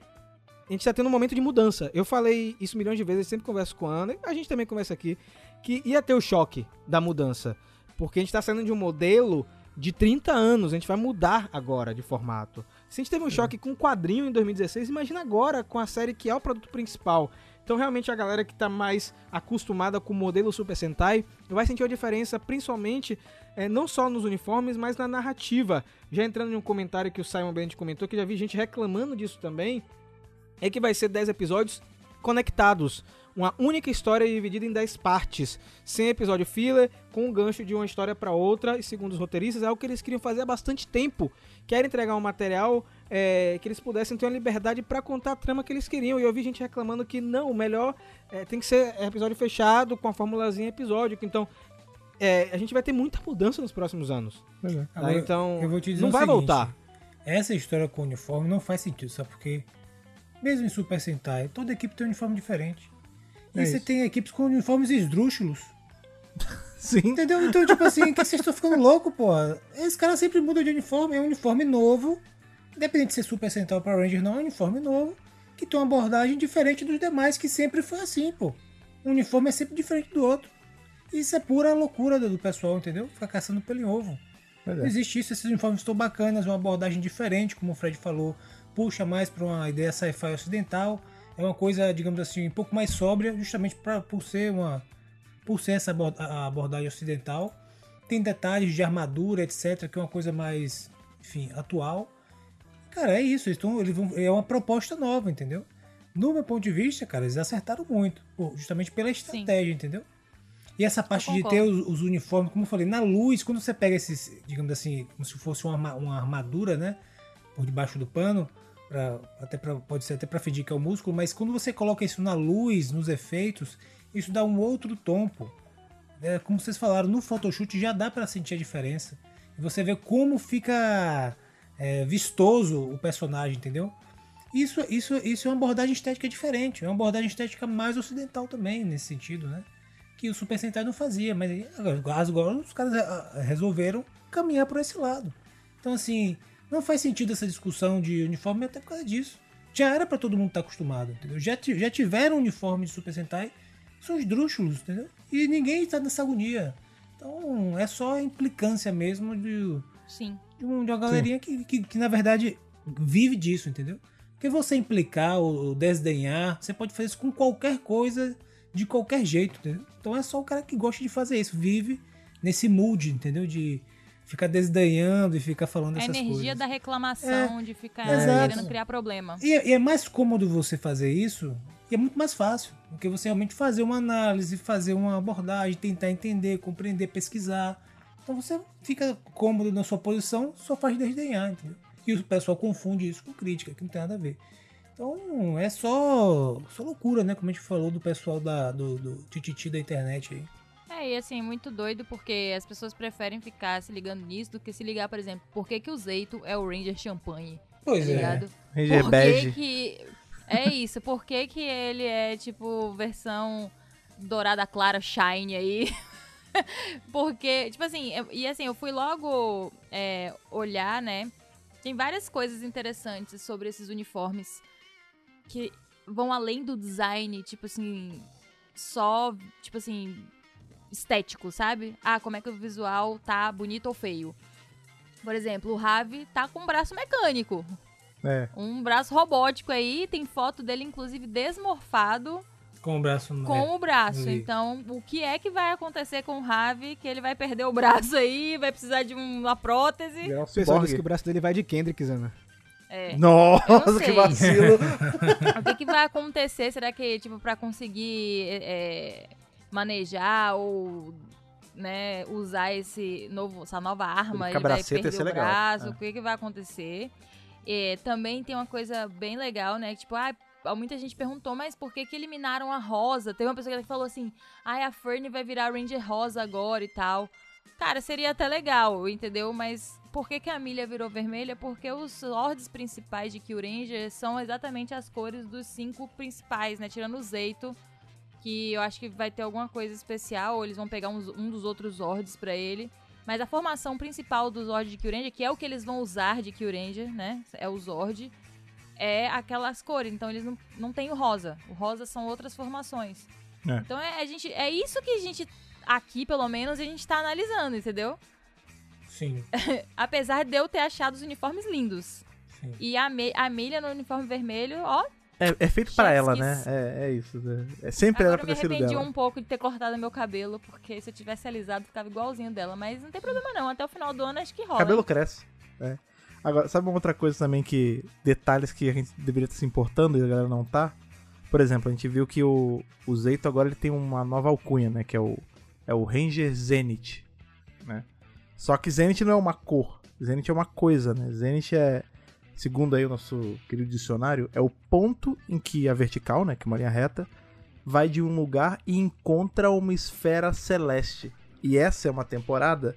a gente tá tendo um momento de mudança. Eu falei isso milhões de vezes, sempre converso com a Ana, a gente também conversa aqui, que ia ter o choque da mudança. Porque a gente tá saindo de um modelo de 30 anos, a gente vai mudar agora de formato. Se a gente teve um choque com o quadrinho em 2016, imagina agora com a série que é o produto principal. Então, realmente, a galera que tá mais acostumada com o modelo Super Sentai vai sentir a diferença, principalmente, é, não só nos uniformes, mas na narrativa. Já entrando em um comentário que o Simon Bennett comentou, que já vi gente reclamando disso também, é que vai ser 10 episódios conectados. Uma única história dividida em 10 partes, sem episódio filler, com um gancho de uma história para outra, e segundo os roteiristas, é algo que eles queriam fazer há bastante tempo. Querem entregar um material é, que eles pudessem ter uma liberdade para contar a trama que eles queriam. E eu vi gente reclamando que não, o melhor é, tem que ser episódio fechado, com a formulazinha episódica. Então, é, a gente vai ter muita mudança nos próximos anos. É. tá? Agora, Então, não o vai seguinte, voltar. Essa história com o uniforme não faz sentido, sabe por quê? Mesmo em Super Sentai, toda equipe tem um uniforme diferente. E É você isso. tem equipes com uniformes esdrúxulos. Sim. Entendeu? Então, tipo assim, que vocês estão ficando loucos, pô. Esses caras sempre mudam de uniforme, é um uniforme novo. Independente de ser Super ou Power Ranger, não, é um uniforme novo. Que tem uma abordagem diferente dos demais, que sempre foi assim, pô. Um uniforme é sempre diferente do outro. Isso é pura loucura do do pessoal, entendeu? Ficar caçando pelo em ovo. Pois Não é. existe isso, esses uniformes estão bacanas, uma abordagem diferente, como o Fred falou, puxa mais para uma ideia sci-fi ocidental. É uma coisa, digamos assim, um pouco mais sóbria, justamente pra, por ser uma por ser essa abordagem ocidental. Tem detalhes de armadura, etc, que é uma coisa mais, enfim, atual. Cara, é isso, eles tão, eles vão, é uma proposta nova, entendeu? No meu ponto de vista, cara, eles acertaram muito, justamente pela estratégia, entendeu? E essa parte de ter os, os uniformes, como eu falei, na luz, quando você pega esses, digamos assim, como se fosse uma, uma armadura, né? Por debaixo do pano, pra, até pra, pode ser até pra fingir que é o músculo, mas quando você coloca isso na luz, nos efeitos, isso dá um outro tom, pô. É, como vocês falaram, no Photoshoot já dá pra sentir a diferença. E você vê como fica é, vistoso o personagem, entendeu? Isso, isso, isso é uma abordagem estética diferente, é uma abordagem estética mais ocidental também, nesse sentido, né? Que o Super Sentai não fazia, mas agora os caras ah, resolveram caminhar por esse lado. Então, assim, não faz sentido essa discussão de uniforme até por causa disso. Já era pra todo mundo estar acostumado, entendeu? Já, já tiveram uniforme de Super Sentai, são esdrúxulos, entendeu? E ninguém está nessa agonia. Então, é só implicância mesmo de, Sim. de, um- de uma galerinha que, que, que, na verdade, vive disso, entendeu? Porque você implicar ou ou desdenhar, você pode fazer isso com qualquer coisa, de qualquer jeito, entendeu? Então é só o cara que gosta de fazer isso, vive nesse mood, entendeu? De ficar desdenhando e ficar falando A essas energia coisas. da reclamação, de ficar exato. querendo criar problema. E, é- e é mais cômodo você fazer isso, e é muito mais fácil, porque você realmente fazer uma análise, fazer uma abordagem, tentar entender, compreender, pesquisar. Então você fica cômodo na sua posição, só faz desdenhar, entendeu? E o pessoal confunde isso com crítica, que não tem nada a ver. Então é só, só loucura, né? Como a gente falou do pessoal da, do, do tititi da internet aí. É, e assim, muito doido porque as pessoas preferem ficar se ligando nisso do que se ligar, por exemplo, por que, que o Zeito é o Ranger Champanhe, tá Pois é. ligado? Ranger Por que Bege. que... É isso, por que que ele é, tipo, versão dourada clara, shine aí? Porque, tipo assim, eu- e assim, eu fui logo é, olhar, né? Tem várias coisas interessantes sobre esses uniformes que vão além do design, tipo assim, só, tipo assim, estético, sabe? Ah, como é que o visual tá bonito ou feio. Por exemplo, o Ravi tá com um braço mecânico, É. um braço robótico aí, tem foto dele inclusive desmorfado Com o braço no com o braço. ali. Então, o que é que vai acontecer com o Ravi? Que ele vai perder o braço aí, vai precisar de uma prótese. O pessoal disse que o braço dele vai de Kendrick, Zana. É. Nossa, que vacilo. O que, que vai acontecer? Será que, tipo, pra conseguir é, manejar ou né, usar esse novo, essa nova arma, Ele a vai perder o legal. braço, É. o que, que vai acontecer? É, também tem uma coisa bem legal, né? que, Tipo, ah, muita gente perguntou, mas por que que eliminaram a Rosa? Teve uma pessoa que falou assim, ai, a Fern vai virar Ranger Rosa agora e tal. Cara, seria até legal, entendeu? Mas por que, que a milha virou vermelha? Porque os lords principais de Kyuranger são exatamente as cores dos cinco principais, né? Tirando o Zeito, que eu acho que vai ter alguma coisa especial, ou eles vão pegar uns- um dos outros lords pra ele. Mas a formação principal dos Zord de Kyuranger, que é o que eles vão usar de Kyuranger, né? É o Zord, é aquelas cores. Então eles não, não têm o rosa. O rosa são outras formações. É. Então é, a gente, é isso que a gente, aqui pelo menos, a gente tá analisando, entendeu? Sim, Apesar de eu ter achado os uniformes lindos. sim. E a, Me a Milha no uniforme vermelho, ó. É, é feito pra ela, né? É, é isso. É, é sempre Agora eu pra me ter sido arrependi dela. um pouco de ter cortado meu cabelo, porque se eu tivesse alisado ficava igualzinho dela. Mas não tem problema não, até o final do ano acho que rola. cabelo cresce. É. Agora, sabe uma outra coisa também que. Detalhes que a gente deveria estar se importando e a galera não tá? Por exemplo, a gente viu que o, o Zeito agora ele tem uma nova alcunha, né? Que é o, é o Ranger Zenith. Né? Só que Zenith não é uma cor. Zenith é uma coisa, né? Zenith é, segundo aí o nosso querido dicionário, é o ponto em que a vertical, né? Que é uma linha reta, vai de um lugar e encontra uma esfera celeste. E essa é uma temporada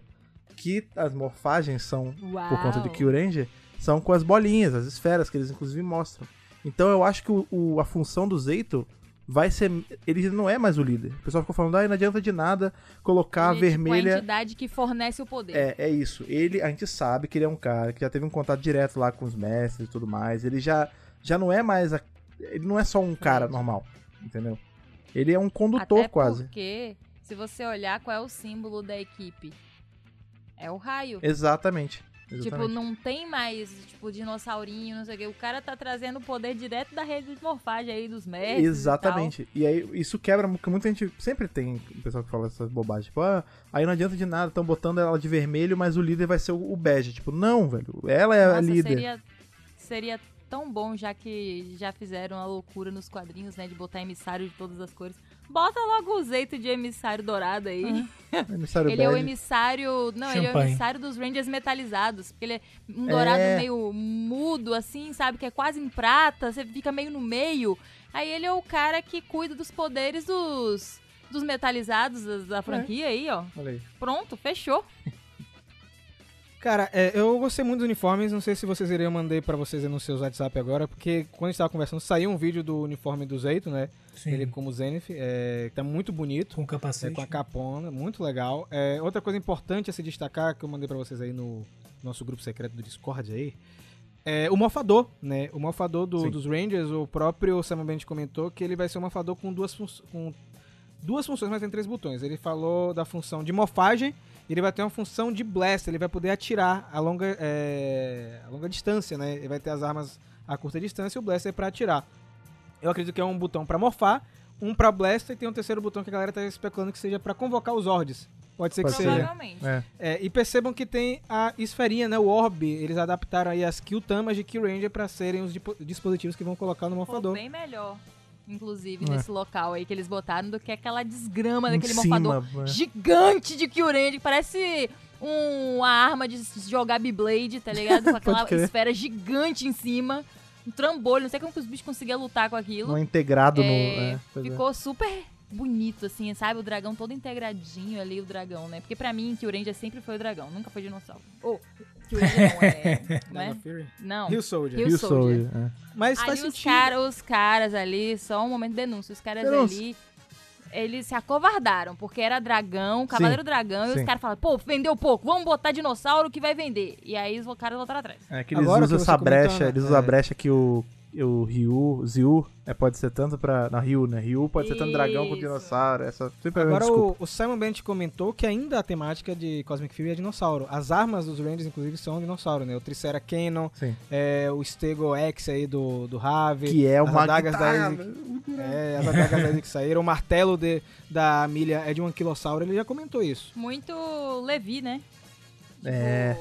que as morfagens são por conta de Uau. Kyuranger, são com as bolinhas, as esferas, que eles inclusive mostram. Então eu acho que o, o- a função do Zeito vai ser. Ele não é mais o líder. O pessoal ficou falando, ah, não adianta de nada colocar a Ele é, tipo, vermelha. a entidade que fornece o poder. É, é isso. Ele, a gente sabe que ele é um cara que já teve um contato direto lá com os mestres e tudo mais. Ele já, já não é mais. a- ele não é só um cara normal, entendeu? Ele é um condutor Até quase. porque, se você olhar qual é o símbolo da equipe, é o raio. Exatamente. Tipo, não tem mais, tipo, dinossaurinho, não sei o quê. O cara tá trazendo o poder direto da rede de morfagem aí dos mestres. Exatamente. E, aí isso quebra, porque muita gente sempre tem o pessoal que fala essas bobagens. Tipo, ah, aí não adianta de nada, estão botando ela de vermelho, mas o líder vai ser o, o bege. Tipo, não, velho. Ela é E tal. a Nossa, líder. seria, seria tão bom, já que já fizeram a loucura nos quadrinhos, né? De botar emissário de todas as cores. Bota logo o Zeito de emissário dourado aí. Emissário Ele é o emissário. Não, ele é o emissário dos Rangers metalizados. Porque ele é um dourado É. meio mudo, assim, sabe? Que é quase em prata. Você fica meio no meio. Aí ele é o cara que cuida dos poderes dos. Dos metalizados da- É. franquia aí, ó. Pronto, fechou. Cara, é, eu gostei muito dos uniformes, não sei se vocês iriam mandei pra vocês aí nos seus WhatsApp agora, porque quando a gente tava conversando, saiu um vídeo do uniforme do Zeito, né? Sim. Ele como Zenith, é, tá muito bonito. Com É, capacete. com a capona, muito legal. É, outra coisa importante a se destacar, que eu mandei pra vocês aí no nosso grupo secreto do Discord aí, é o mofador, né? O mofador do- dos Rangers, o próprio Sam Bennett comentou que ele vai ser um mofador com duas, com duas funções, mas tem três botões. Ele falou da função de mofagem, ele vai ter uma função de blast, ele vai poder atirar a longa, é, a longa distância, né? Ele vai ter as armas a curta distância e o blaster para atirar. Eu acredito que é um botão pra morfar, um pra blaster e tem um terceiro botão que a galera tá especulando que seja pra convocar os Zords. Pode ser que Pode seja. Provavelmente. É. É, e percebam que tem a esferinha, né? O orb. Eles adaptaram aí as Kill Tamas de Kill Ranger pra serem os dispositivos que vão colocar no morfador. bem melhor, inclusive, É. nesse local aí que eles botaram, do que aquela desgrama Em daquele cima, morfador é. gigante de Kyurem, que parece um- uma arma de jogar Beyblade, tá ligado? Com aquela esfera gigante em cima, um trambolho, não sei como que os bichos conseguiam lutar com aquilo. Não é integrado no. É, é, é. ficou super bonito, assim, sabe? O dragão todo integradinho ali, o dragão, né? Porque pra mim, Kyuranger sempre foi o dragão, nunca foi dinossauro. Ô, Kyuranger não é... não é? Fury. Não. Hill Soldier. Hill Rio Soldier. Soldier, é. Mas faz Ali os, sentido. cara, os caras ali, só um momento de denúncia, os caras Denúncia. ali, eles se acovardaram, porque era dragão, cavaleiro dragão, e sim. os caras falaram, pô, vendeu pouco, vamos botar dinossauro que vai vender. E aí os caras voltaram atrás. É que eles Agora usam essa brecha, comentou, né? eles usam a É. brecha que o, o Ryu, Zyu, é, pode ser tanto pra. Na Ryu, né? Ryu pode ser tanto dragão quanto Isso. dinossauro. Essa sempre é Agora o, o Simon Bennett comentou que ainda a temática de Cosmic Fury é dinossauro. As armas dos Rangers, inclusive, são dinossauro, né? O Tricera Cannon, é, o Stego X aí do, do Rave. Que é as uma adagas da. Isaac- É, as adagas da Isaac que saíram. O martelo de, da milha é de um anquilossauro, ele já comentou isso. Muito Levi, né? É.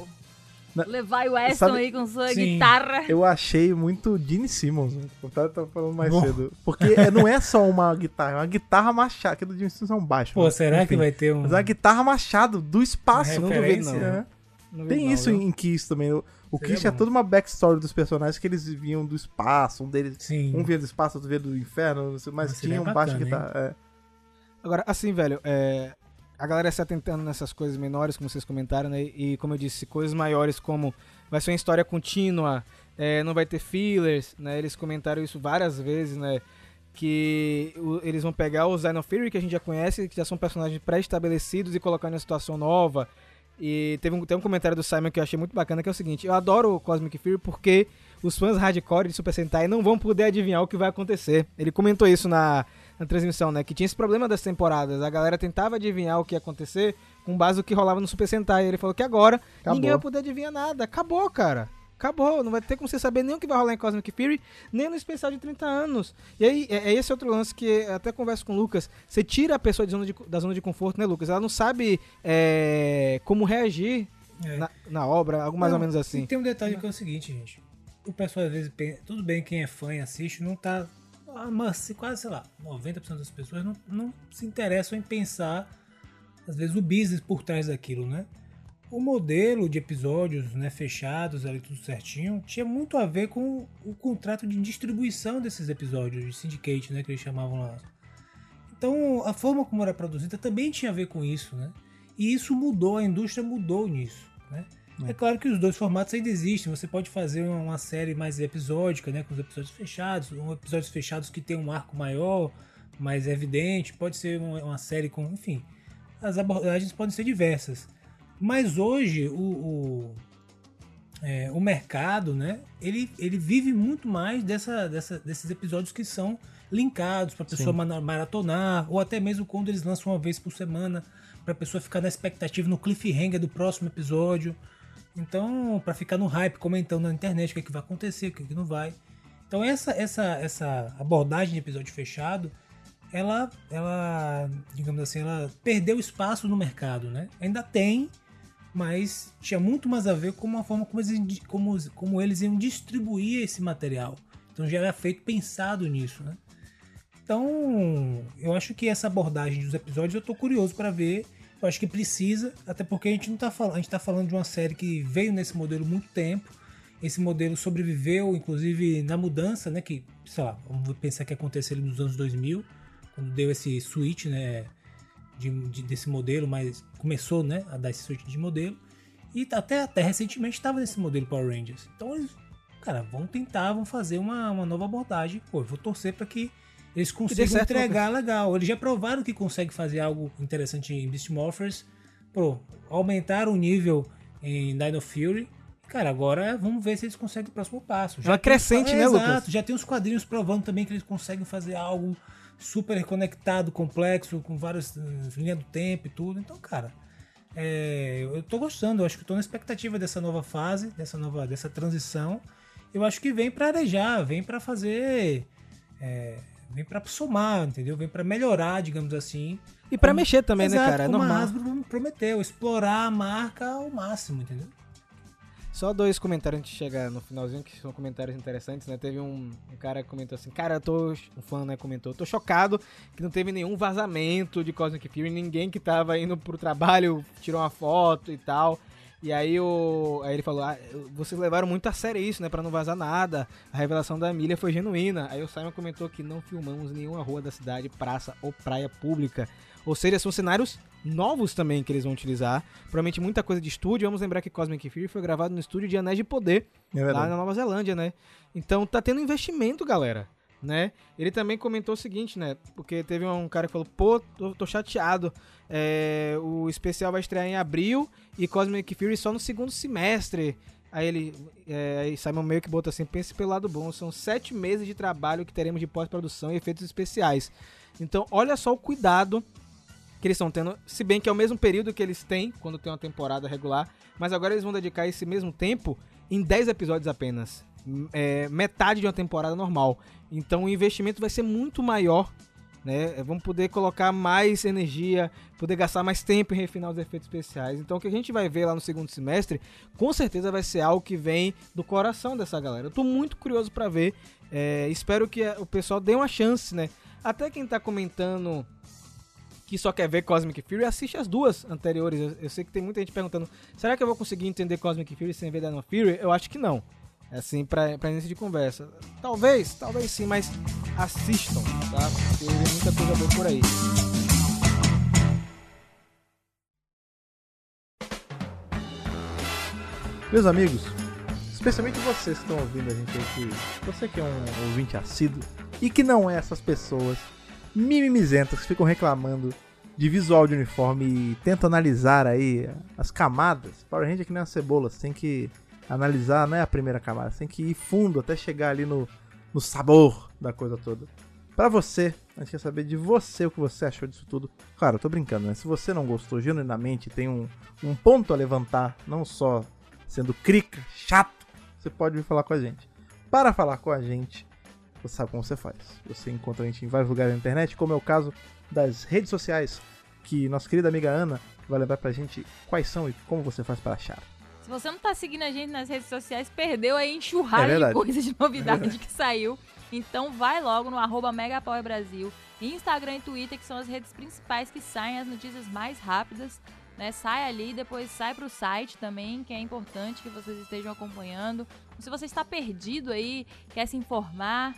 Tipo, Levar o Weston Sabe- aí com sua Sim. guitarra. Eu achei muito Gene Simmons, né? Eu tava falando mais Bom. cedo. Porque é- não é só uma guitarra, é uma guitarra machado, que do Gene Simmons é um baixo. Pô, né? será que Enfim. vai ter um. Mas é uma guitarra machado do espaço. Não duvido, referência, não. né? É. Não Tem não, isso viu? em Kiss também. O, o Kiss é toda uma backstory dos personagens que eles vinham do espaço. Um deles. Sim. Um via do espaço, outro via do inferno, não sei, mas Seria tinha um baixo bacana, guitarra. É. Agora, assim, velho, é, a galera se atentando nessas coisas menores, como vocês comentaram, né? E como eu disse, coisas maiores como vai ser uma história contínua, é, não vai ter fillers, né? Eles comentaram isso várias vezes, né? Que o- eles vão pegar os Dino Fury, que a gente já conhece, que já são personagens pré-estabelecidos, e colocar em uma situação nova. E teve um, tem um comentário do Simon que eu achei muito bacana, que é o seguinte: eu adoro o Cosmic Fury porque os fãs hardcore de Super Sentai não vão poder adivinhar o que vai acontecer. Ele comentou isso na, na transmissão, né? Que tinha esse problema das temporadas. A galera tentava adivinhar o que ia acontecer com base no que rolava no Super Sentai. Ele falou que agora Acabou. ninguém vai poder adivinhar nada. Acabou, cara. Acabou. Não vai ter como você saber nem o que vai rolar em Cosmic Fury, nem no especial de 30 anos. E aí, é, é esse outro lance que até converso com o Lucas. Você tira a pessoa zona de- da zona de conforto, né, Lucas? Ela não sabe é, como reagir É. na, na obra, algo mais Não, ou menos assim. E tem um detalhe que é o seguinte, gente. O pessoal às vezes pensa, tudo bem quem é fã e assiste, não tá. Ah, Mas quase, sei lá, 90% das pessoas não, não se interessam em pensar, às vezes, o business por trás daquilo, né? O modelo de episódios né, fechados, ali tudo certinho, tinha muito a ver com o contrato de distribuição desses episódios, de syndicate, né, que eles chamavam lá. Então, a forma como era produzida também tinha a ver com isso, né? E isso mudou, a indústria mudou nisso, né? É claro que os dois formatos ainda existem. Você pode fazer uma- série mais episódica, né, com os episódios fechados, um episódios fechados que tem um arco maior, mais evidente. Pode ser uma, série com, enfim, as abordagens podem ser diversas. Mas hoje o, o, é, o mercado, né, ele, ele vive muito mais dessa, dessa, desses episódios que são linkados para a pessoa mana- maratonar, ou até mesmo quando eles lançam uma vez por semana, para a pessoa ficar na expectativa no cliffhanger do próximo episódio. Então, para ficar no hype, comentando na internet o que, é que vai acontecer, o que, é que não vai. Então, essa, essa, essa abordagem de episódio fechado, ela, ela, digamos assim, ela perdeu espaço no mercado, né? Ainda tem, mas tinha muito mais a ver com a forma como eles, como, como eles iam distribuir esse material. Então já era feito pensado nisso, né? Então, eu acho que essa abordagem dos episódios eu tô curioso para ver. Eu acho que precisa, até porque a gente não tá falando, a gente tá falando de uma série que veio nesse modelo muito tempo. Esse modelo sobreviveu, inclusive, na mudança, né? Que, sei lá, vamos pensar que aconteceu nos anos 2000, quando deu esse switch, né? De, de- desse modelo, mas começou, né? A dar esse switch de modelo. E até, até recentemente estava nesse modelo Power Rangers. Então eles, cara, vão tentar, vão fazer uma, uma nova abordagem. Pô, eu vou torcer para que eles certo, entregar legal. Eles já provaram que conseguem fazer algo interessante em Beast Morphers. Pô, aumentaram o nível em Dino Fury. Cara, agora vamos ver se eles conseguem o próximo passo. É tem os- crescente, é, né, exato, Lucas? Já tem os quadrinhos provando também que eles conseguem fazer algo super conectado, complexo, com várias eh, linhas do tempo e tudo. Então, cara, é, eu tô gostando, eu acho que tô na expectativa dessa nova fase, dessa nova, dessa transição. Eu acho que vem para arejar, vem para fazer, é, vem para somar, entendeu? Vem para melhorar, digamos assim. E pra Como- mexer também, Exato, né, cara? É como a normal. Hasbro prometeu, explorar a marca ao máximo, entendeu? Só dois comentários antes de chegar no finalzinho, que são comentários interessantes, né? Teve um, um cara que comentou assim, cara, eu tô. Um fã, né, comentou, tô chocado que não teve nenhum vazamento de Cosmic Fury, ninguém que tava indo pro trabalho tirou uma foto e tal. E aí, o, aí ele falou, ah, vocês levaram muito a sério isso, né? Pra não vazar nada. A revelação da Emília foi genuína. Aí o Simon comentou que não filmamos nenhuma rua da cidade, praça ou praia pública. Ou seja, são cenários novos também que eles vão utilizar. Provavelmente muita coisa de estúdio. Vamos lembrar que Cosmic Fury foi gravado no estúdio de Anéis de Poder, É lá na Nova Zelândia, né? Então tá tendo investimento, galera. Né? Ele também comentou o seguinte, né? Porque teve um cara que falou, pô, tô, tô chateado. É, o especial vai estrear em abril e Cosmic Fury só no segundo semestre. Aí ele, é, Simon meio que botou assim, pense pelo lado bom, são sete meses de trabalho que teremos de pós-produção e efeitos especiais. Então, olha só o cuidado que eles estão tendo, se bem que é o mesmo período que eles têm quando tem uma temporada regular, mas agora eles vão dedicar esse mesmo tempo em 10 episódios apenas. É, metade de uma temporada normal. Então o investimento vai ser muito maior né? É, vamos poder colocar mais energia, poder gastar mais tempo em refinar os efeitos especiais. Então o que a gente vai ver lá no segundo semestre, com certeza vai ser algo que vem do coração dessa galera. Eu tô muito curioso para ver. É, espero que o pessoal dê uma chance, né? Até quem tá comentando que só quer ver Cosmic Fury, assiste as duas anteriores. Eu, eu, sei que tem muita gente perguntando: será que eu vou conseguir entender Cosmic Fury sem ver Dino Fury? Eu acho que não. Assim, pra início de conversa. Talvez, talvez sim, mas assistam, tá? Porque tem muita coisa boa por aí. Meus amigos, especialmente vocês que estão ouvindo a gente aqui, você que é um ouvinte assíduo e que não é essas pessoas mimimizentas que ficam reclamando de visual de uniforme e tentam analisar aí as camadas. Power Ranger é que nem as cebolas, tem que analisar, não é a primeira camada, tem que ir fundo até chegar ali no, no sabor da coisa toda. Para você, a gente quer saber de você o que você achou disso tudo. Claro, eu tô brincando, né? Se você não gostou genuinamente, tem um, um ponto a levantar, não só sendo crica, chato, você pode vir falar com a gente. Para falar com a gente, você sabe como você faz. Você encontra a gente em vários lugares na internet, como é o caso das redes sociais, que nossa querida amiga Ana vai lembrar pra gente quais são e como você faz para achar. Se você não tá seguindo a gente nas redes sociais, perdeu aí enxurrada é de coisas de novidade é que saiu. Então vai logo no arroba Brasil, Instagram e Twitter, que são as redes principais que saem as notícias mais rápidas. Né? Sai ali, depois sai pro site também, que é importante que vocês estejam acompanhando. Se você está perdido aí, quer se informar,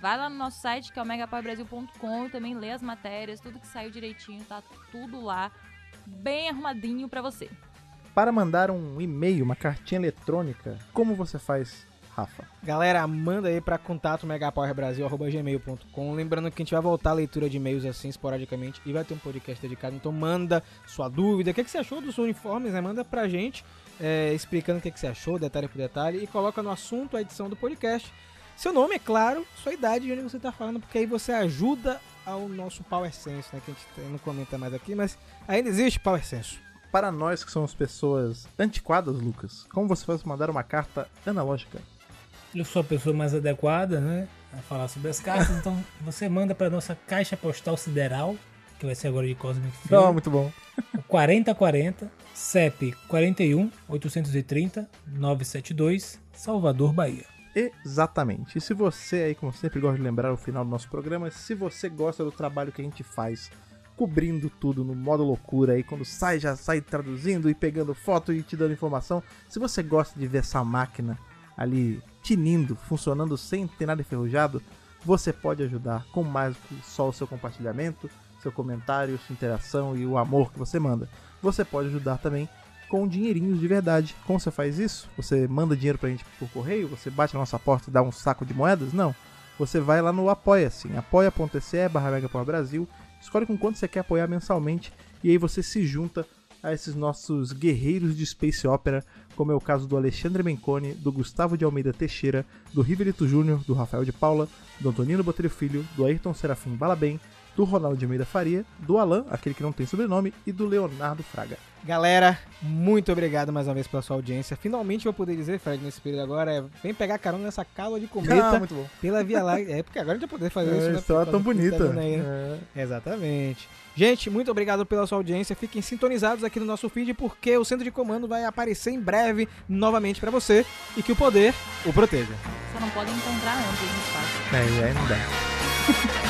vai lá no nosso site, que é o megapowerbrasil.com, também lê as matérias, tudo que saiu direitinho, tá tudo lá, bem arrumadinho para você. Para mandar um e-mail, uma cartinha eletrônica, como você faz, Rafa? Galera, manda aí para contato megapowerbrasil.gmail.com. Lembrando que a gente vai voltar a leitura de e-mails assim esporadicamente e vai ter um podcast dedicado. Então manda sua dúvida. O que, é que você achou dos uniformes, né? Manda pra gente é, explicando o que, é que você achou, detalhe por detalhe, e coloca no assunto a edição do podcast. Seu nome, é claro, sua idade e onde você tá falando, porque aí você ajuda ao nosso Power Sense, né? Que a gente não comenta mais aqui, mas ainda existe Power Sense para nós que somos pessoas antiquadas, Lucas, como você faz mandar uma carta analógica? Eu sou a pessoa mais adequada, né, a falar sobre as cartas, então você manda para nossa caixa postal sideral, que vai ser agora de Cosmic Fury. Oh, muito bom. 4040 CEP 41 830 972, Salvador, Bahia. Exatamente. E se você aí, como sempre gosta de lembrar o final do nosso programa, se você gosta do trabalho que a gente faz cobrindo tudo no modo loucura aí quando sai já sai traduzindo e pegando foto e te dando informação. Se você gosta de ver essa máquina ali tinindo, funcionando sem ter nada enferrujado, você pode ajudar com mais que só o seu compartilhamento, seu comentário, sua interação e o amor que você manda. Você pode ajudar também com dinheirinhos de verdade. Como você faz isso? Você manda dinheiro pra gente por correio? Você bate na nossa porta e dá um saco de moedas? Não. Você vai lá no apoia-se, apoia.se barra Brasil Escolhe com quanto você quer apoiar mensalmente e aí você se junta a esses nossos guerreiros de Space Opera, como é o caso do Alexandre Menconi, do Gustavo de Almeida Teixeira, do Riverito Júnior, do Rafael de Paula, do Antonino Botelho Filho, do Ayrton Serafim Balabem, do Ronaldo de Almeida Faria, do Alan, aquele que não tem sobrenome, e do Leonardo Fraga. Galera, muito obrigado mais uma vez pela sua audiência. Finalmente vou poder dizer, Fred, nesse período agora, é, vem pegar carona nessa cala de cometa ah, muito bom. pela Via Láctea. É, porque agora a gente vai poder fazer é, isso, né? História tão bonita. Tá aí, né? é. Exatamente. Gente, muito obrigado pela sua audiência. Fiquem sintonizados aqui no nosso feed, porque o centro de comando vai aparecer em breve novamente para você e que o poder o proteja. Só não podem encontrar antes no espaço. É, dá.